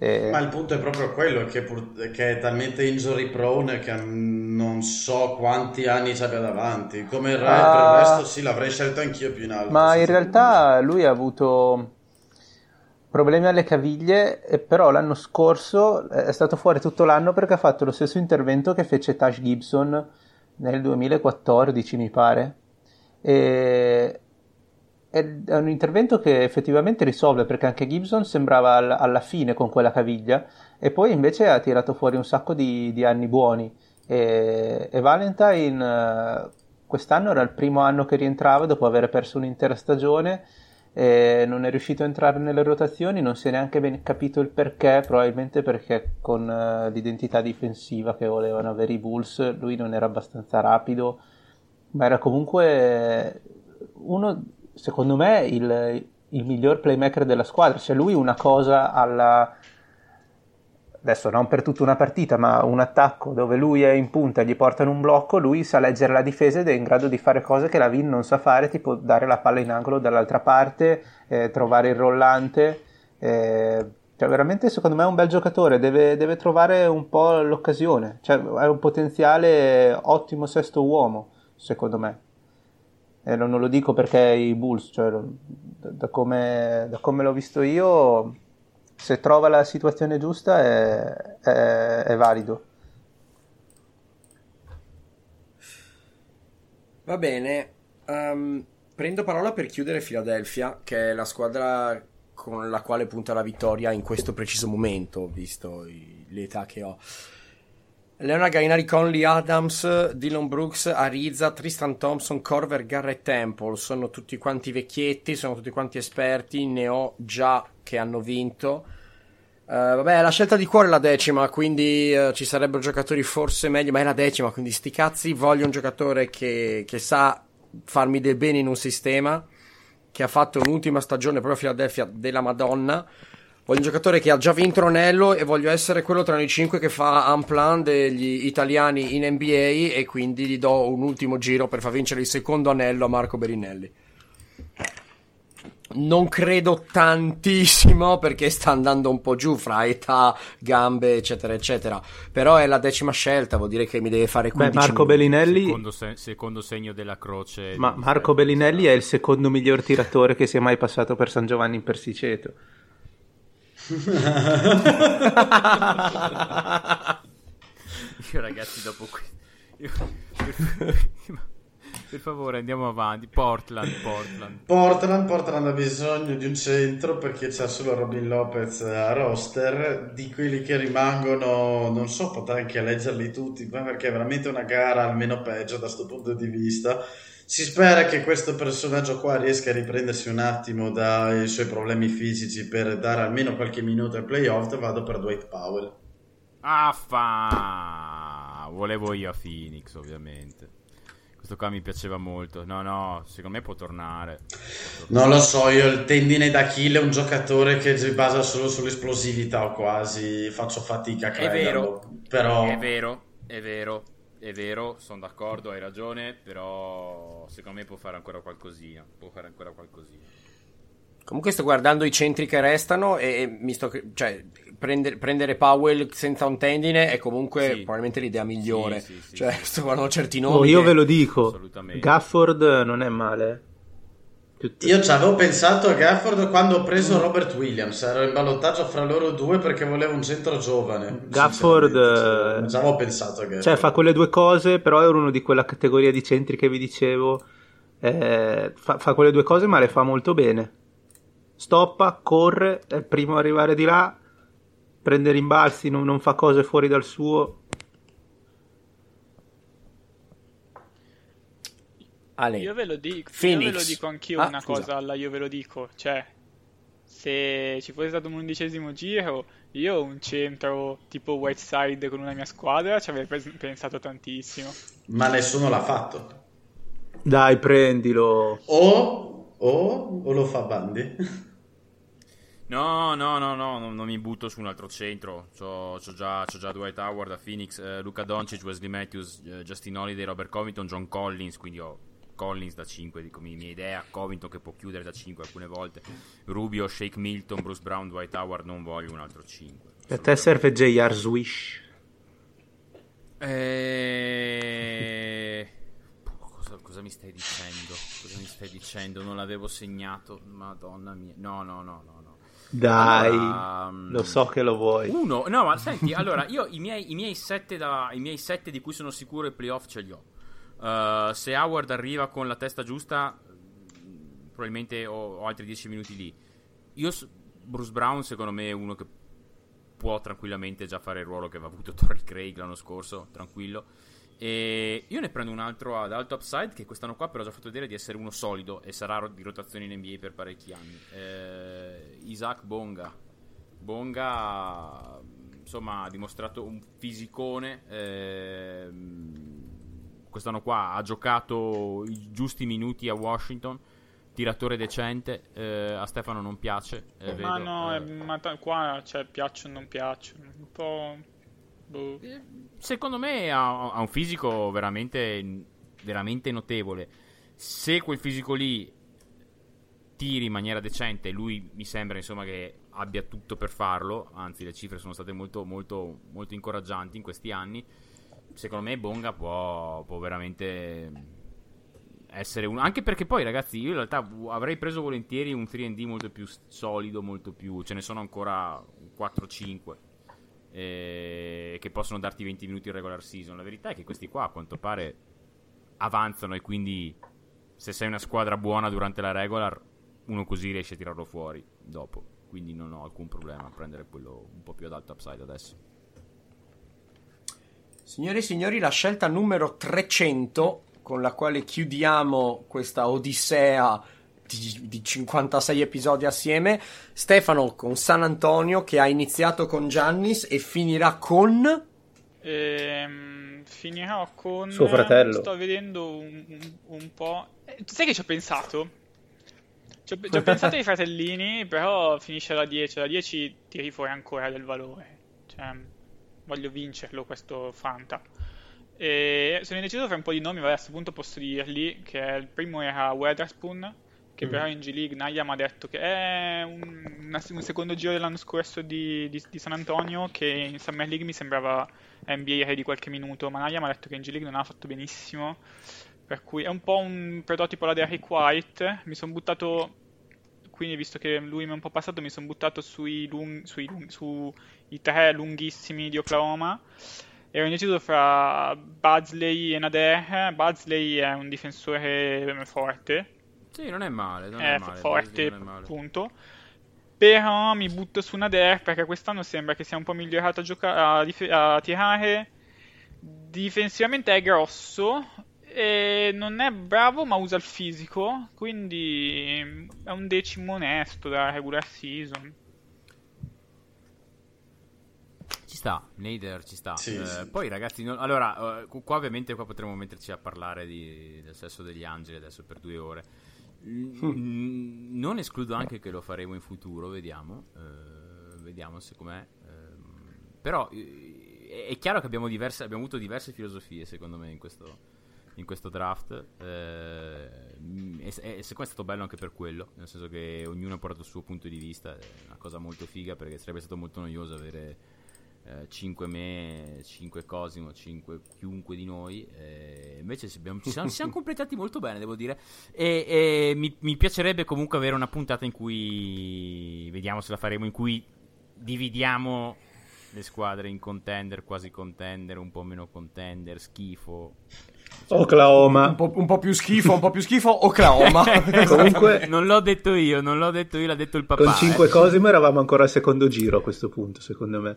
E... Ma il punto è proprio quello che, pur, che, è talmente injury prone che non so quanti anni ci abbia davanti. Come il, ah, per il resto sì, l'avrei scelto anch'io più in alto. Ma in realtà lui ha avuto problemi alle caviglie, però l'anno scorso è stato fuori tutto l'anno perché ha fatto lo stesso intervento che fece Tash Gibson nel 2014, mi pare. E è un intervento che effettivamente risolve perché anche Gibson sembrava alla fine con quella caviglia e poi invece ha tirato fuori un sacco di, di anni buoni. E, e Valentine quest'anno era il primo anno che rientrava dopo aver perso un'intera stagione eh, non è riuscito a entrare nelle rotazioni, non si è neanche ben capito il perché, probabilmente perché con uh, l'identità difensiva che volevano avere i Bulls lui non era abbastanza rapido, ma era comunque uno, secondo me, il, il miglior playmaker della squadra, cioè lui una cosa alla adesso non per tutta una partita, ma un attacco dove lui è in punta e gli portano un blocco, lui sa leggere la difesa ed è in grado di fare cose che la Vin non sa fare, tipo dare la palla in angolo dall'altra parte, eh, trovare il rollante. Eh, cioè, veramente secondo me è un bel giocatore, deve, deve trovare un po' l'occasione, cioè, è un potenziale ottimo sesto uomo, secondo me. E non, lo dico perché i Bulls, cioè, da, come, da come l'ho visto io se trova la situazione giusta è, è, è valido. Va bene, um, prendo parola per chiudere Philadelphia, che è la squadra con la quale punta la vittoria in questo preciso momento, visto l'età che ho. Leonard Gainari, Conley Adams, Dylan Brooks, Ariza, Tristan Thompson, Corver, Garrett Temple sono tutti quanti vecchietti, sono tutti quanti esperti, ne ho già che hanno vinto. Uh, vabbè, la scelta di cuore è la decima, quindi uh, ci sarebbero giocatori forse meglio, ma è la decima, quindi sti cazzi, voglio un giocatore che, che sa farmi del bene in un sistema, che ha fatto un'ultima stagione proprio a Philadelphia della Madonna Voglio un giocatore che ha già vinto l'anello e voglio essere quello tra noi cinque che fa un plan degli italiani in NBA e quindi gli do un ultimo giro per far vincere il secondo anello a Marco Berinelli. Non credo tantissimo perché sta andando un po' giù fra età, gambe, eccetera, eccetera. Però è la decima scelta, vuol dire che mi deve fare 15 Beh, Marco minuti. Bellinelli. Secondo, se- secondo, segno della croce. Ma Marco Bellinelli è il secondo miglior tiratore che sia mai passato per San Giovanni in Persiceto. Io ragazzi dopo questo... Per favore andiamo avanti. Portland, Portland. Portland, Portland ha bisogno di un centro perché c'è solo Robin Lopez a roster. Di quelli che rimangono, non so, potrei anche leggerli tutti, perché è veramente una gara almeno peggio da questo punto di vista. Si spera che questo personaggio qua riesca a riprendersi un attimo dai suoi problemi fisici per dare almeno qualche minuto ai playoff. Vado per Dwight Powell. Affa! Volevo io a Phoenix, ovviamente. Questo qua mi piaceva molto. No, no, secondo me può tornare. Può tornare. Non lo so, io il tendine d'Achille è un giocatore che si basa solo sull'esplosività o quasi faccio fatica a crederlo. È vero, però... è vero, è vero è vero, sono d'accordo, hai ragione, però secondo me può fare ancora qualcosina. Può fare ancora qualcosina. Comunque sto guardando i centri che restano e, e mi sto... Cioè, prendere, prendere Powell senza un tendine è comunque Sì. probabilmente l'idea migliore. Sì, sì, sì, cioè, sto guardando certi nomi. Oh, io ve lo dico, Assolutamente. Gafford non è male. Io ci avevo pensato a Gafford quando ho preso Robert Williams, ero in ballottaggio fra loro due perché volevo un centro giovane. Gafford, eh, Ci avevo pensato a Gafford. Cioè, fa quelle due cose, però è uno di quella categoria di centri che vi dicevo. eh, fa, fa quelle due cose, ma le fa molto bene. Stoppa, corre, è il primo a arrivare di là, prende rimbalzi, non, non fa cose fuori dal suo. Ale. Io ve lo dico, Phoenix. io ve lo dico anch'io Ah, una scusa. cosa alla io ve lo dico, cioè se ci fosse stato un undicesimo giro, io un centro tipo Whiteside con una mia squadra ci avrei pensato tantissimo. Ma nessuno l'ha fatto. Dai, prendilo. O, o, o lo fa Bandi? No, no, no, no, non, non mi butto su un altro centro. C'ho, c'ho già, c'ho già Dwight Howard a Phoenix, eh, Luca Doncic, Wesley Matthews, eh, Justin Holiday, Robert Covington, John Collins, quindi ho Collins da 5, dico mi- mia idea, Covington che può chiudere da 5 alcune volte, Rubio, Shake Milton, Bruce Brown, Dwight Howard, non voglio un altro 5. A te serve J.R. Swish. Eh... Cosa, cosa mi stai dicendo? Cosa mi stai dicendo? Non l'avevo segnato, madonna mia. No, no, no, no, no. Dai, Allora, lo so che lo vuoi. Uno, no, ma senti, allora io i miei, i miei sette da, i miei sette di cui sono sicuro i playoff ce li ho. Uh, se Howard arriva con la testa giusta, probabilmente ho, ho altri 10 minuti lì. Io, Bruce Brown, secondo me, è uno che può tranquillamente già fare il ruolo che aveva avuto Torrey Craig l'anno scorso, tranquillo. E io ne prendo un altro ad alto upside che quest'anno qua però ha già fatto vedere di essere uno solido e sarà di rotazione in NBA per parecchi anni. Eh, Isaac Bonga. Bonga insomma ha dimostrato un fisicone. ehm, quest'anno qua ha giocato i giusti minuti a Washington. Tiratore decente, eh, a Stefano non piace. eh, ma vedo, no, eh. eh, ma ta- qua cioè, piacciono o non piacciono, un po'... boh. Eh, Secondo me ha, ha un fisico veramente, veramente notevole. Se quel fisico lì tiri in maniera decente, lui mi sembra insomma che abbia tutto per farlo. Anzi, le cifre sono state molto, molto, molto incoraggianti in questi anni. Secondo me Bonga può, può veramente essere un anche perché poi ragazzi io in realtà avrei preso volentieri un 3D molto più solido molto più ce ne sono ancora 4-5 eh, che possono darti 20 minuti in regular season. La verità è che questi qua a quanto pare avanzano e quindi se sei una squadra buona durante la regular, uno così riesce a tirarlo fuori dopo. Quindi non ho alcun problema a prendere quello un po' più ad alto upside adesso. Signore e signori, la scelta numero 300 con la quale chiudiamo questa odissea di, di 56 episodi assieme. Stefano con San Antonio che ha iniziato con Giannis e finirà con... Ehm, finirò con... Suo fratello. Sto vedendo un, un- un po'... Eh, sai che ci ho pensato? Ci ho, ci ho pensato ai fratellini, però finisce alla 10. Alla 10 tiri fuori ancora del valore. Cioè, voglio vincerlo questo Fanta. E sono indeciso fra un po' di nomi, vabbè, a questo punto posso dirli, che il primo era Weatherspoon, che Mm. però in G League Naya mi ha detto che è un, una- un secondo giro dell'anno scorso di, di- di San Antonio, che in Summer League mi sembrava NBA di qualche minuto, ma Naya mi ha detto che in G League non ha fatto benissimo, per cui è un po' un prototipo alla Derrick White, mi sono buttato, quindi visto che lui mi è un po' passato, mi sono buttato sui, lung- sui, lung- sui tre lunghissimi di Oklahoma, Ero indeciso fra Badsley e Nader. Badsley è un difensore forte, Sì, non è male, non è è male. forte, non è male. punto. Però mi butto su Nader perché quest'anno sembra che sia un po' migliorato a, gioca- a dif- a tirare. Difensivamente è grosso. E non è bravo, ma usa il fisico. Quindi è un decimo onesto da regular season. Ci sta, Nader ci sta. Sì, Eh, sì. Poi ragazzi, non- allora, eh, qu- qua ovviamente qua potremmo metterci a parlare di- del sesso degli angeli adesso per due ore. Mm, non escludo anche che lo faremo in futuro, vediamo. eh, vediamo se com'è. ehm, però eh, è chiaro che abbiamo, diverse, abbiamo avuto diverse filosofie, secondo me, in questo, in questo draft. Eh, e, e, secondo me è stato bello anche per quello, nel senso che ognuno ha portato il suo punto di vista, è una cosa molto figa perché sarebbe stato molto noioso avere 5 eh, me, 5 Cosimo, 5 chiunque di noi. Eh, invece abbiamo, ci, siamo, ci, siamo, completati molto bene, devo dire. E, e mi, mi, piacerebbe comunque avere una puntata in cui vediamo se la faremo, in cui dividiamo le squadre in contender, quasi contender, un po' meno contender, schifo. Oklahoma. Un po', un po', più schifo, un po' più schifo, Oklahoma. Comunque, non l'ho detto io, non l'ho detto io, l'ha detto il papà. Con 5 eh. Cosimo eravamo ancora al secondo giro a questo punto, secondo me.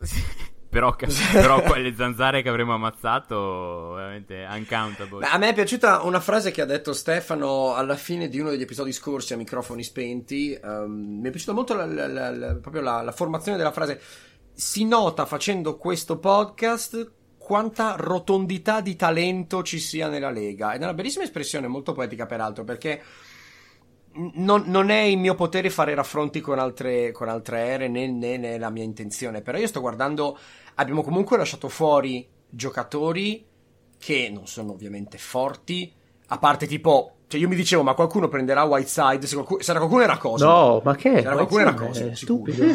però, però quelle zanzare che avremmo ammazzato, veramente uncountable. a me è piaciuta una frase che ha detto Stefano alla fine di uno degli episodi scorsi a microfoni spenti. Um, mi è piaciuta molto la, la, la, proprio la formazione della frase. Si nota facendo questo podcast quanta rotondità di talento ci sia nella Lega. Ed è una bellissima espressione, molto poetica peraltro, perché non, non, è in mio potere fare raffronti con altre, con altre ere né, né, né la mia intenzione, però io sto guardando, abbiamo comunque lasciato fuori giocatori che non sono ovviamente forti, a parte tipo, cioè io mi dicevo ma qualcuno prenderà Whiteside, se, qualcuno, se era qualcuno era cosa. No, ma che? Se era qualcuno era cosa. Stupido.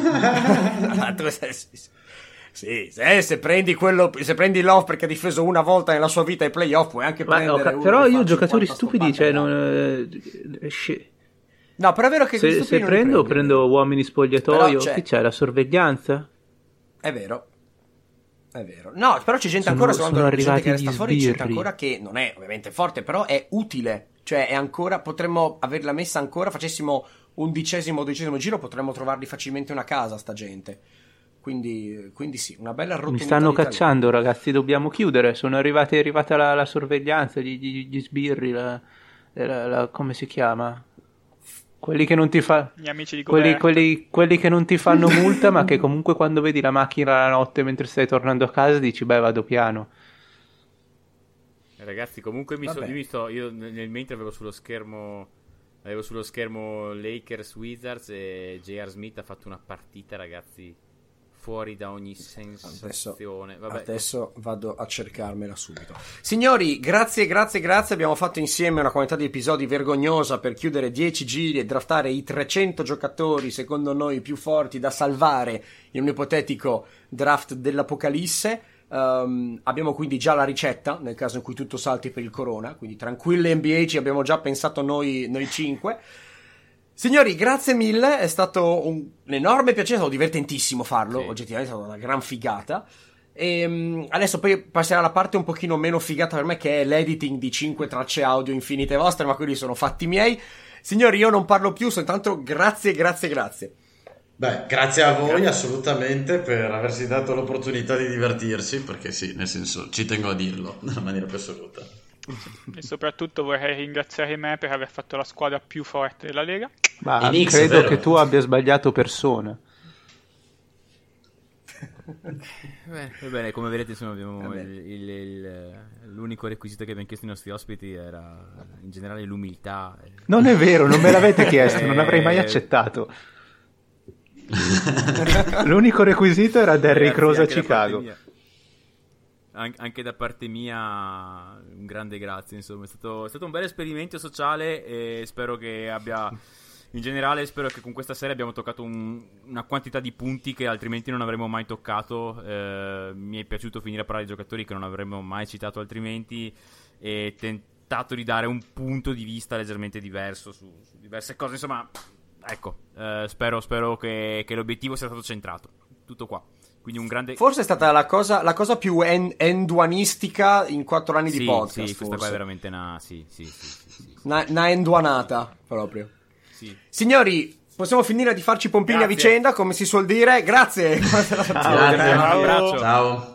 Sì, se, se, prendi quello, se prendi Love perché ha difeso una volta nella sua vita ai playoff, puoi anche Ma prendere. No, però io giocatori stupidi, cioè, non, eh, No, però è vero che se, se prendo, prendo uomini spogliatoio. C'è... Chi c'è? La sorveglianza? È vero. È vero. No, però c'è gente sono, ancora, sono arrivati gente che resta fuori, c'è gente ancora che non è ovviamente forte, però è utile. Cioè, è ancora, potremmo averla messa ancora, facessimo undicesimo o dodicesimo giro, potremmo trovarli facilmente una casa, sta gente. Quindi, quindi sì, una bella rotondità. Mi stanno cacciando, ragazzi, dobbiamo chiudere. Sono arrivati, è arrivata la, la sorveglianza, gli, gli, gli sbirri, la, la, come si chiama? Quelli che non ti fa... Gli amici di quelli, quelli, quelli, che non ti fanno multa, ma che comunque quando vedi la macchina la notte mentre stai tornando a casa dici, beh, vado piano. Ragazzi, comunque mi, so, io, mi sto, io nel mentre avevo sullo schermo avevo sullo schermo Lakers Wizards e J.R. Smith ha fatto una partita, ragazzi, fuori da ogni sensazione. Adesso, adesso, vado a cercarmela subito. Signori, grazie, grazie, grazie. Abbiamo fatto insieme una quantità di episodi vergognosa per chiudere 10 giri e draftare i 300 giocatori, secondo noi, più forti da salvare in un ipotetico draft dell'Apocalisse. Um, abbiamo quindi già la ricetta nel caso in cui tutto salti per il corona. Quindi tranquille NBA ci abbiamo già pensato noi, noi 5. Signori, grazie mille, è stato un, un enorme piacere, è stato divertentissimo farlo, sì. oggettivamente è stata una gran figata. E um, adesso poi passerà la parte un pochino meno figata per me che è l'editing di 5 tracce audio infinite vostre, ma quelli sono fatti miei. Signori, io non parlo più, soltanto grazie, grazie, grazie. Beh, grazie a voi grazie. assolutamente per aversi dato l'opportunità di divertirsi, perché sì, nel senso, ci tengo a dirlo nella maniera più assoluta. E soprattutto vorrei ringraziare me per aver fatto la squadra più forte della Lega. Ma Knicks, credo che tu abbia sbagliato persona. Beh, va bene, come vedete insomma, abbiamo il, il, il, l'unico requisito che abbiamo chiesto ai nostri ospiti era in generale l'umiltà. Non è vero, non me l'avete chiesto, non avrei mai accettato. L'unico requisito era Derrick Rose a Chicago anche da parte mia un grande grazie insomma. È stato, è stato, un bel esperimento sociale e spero che abbia in generale spero che con questa serie abbiamo toccato un, una quantità di punti che altrimenti non avremmo mai toccato. Eh, mi è piaciuto finire a parlare di giocatori che non avremmo mai citato altrimenti e tentato di dare un punto di vista leggermente diverso su, su diverse cose. Insomma ecco eh, spero, spero che, che l'obiettivo sia stato centrato. Tutto qua quindi un grande... Forse è stata la cosa, la cosa più en- enduanistica in quattro anni sì, di podcast. Sì, forse. questa qua è veramente una... Sì, sì, sì, sì, sì una, una enduanata, proprio. Sì. Signori, possiamo finire di farci pompini Grazie. a vicenda, come si suol dire. Grazie. Ciao. Grazie. Un abbraccio. Ciao.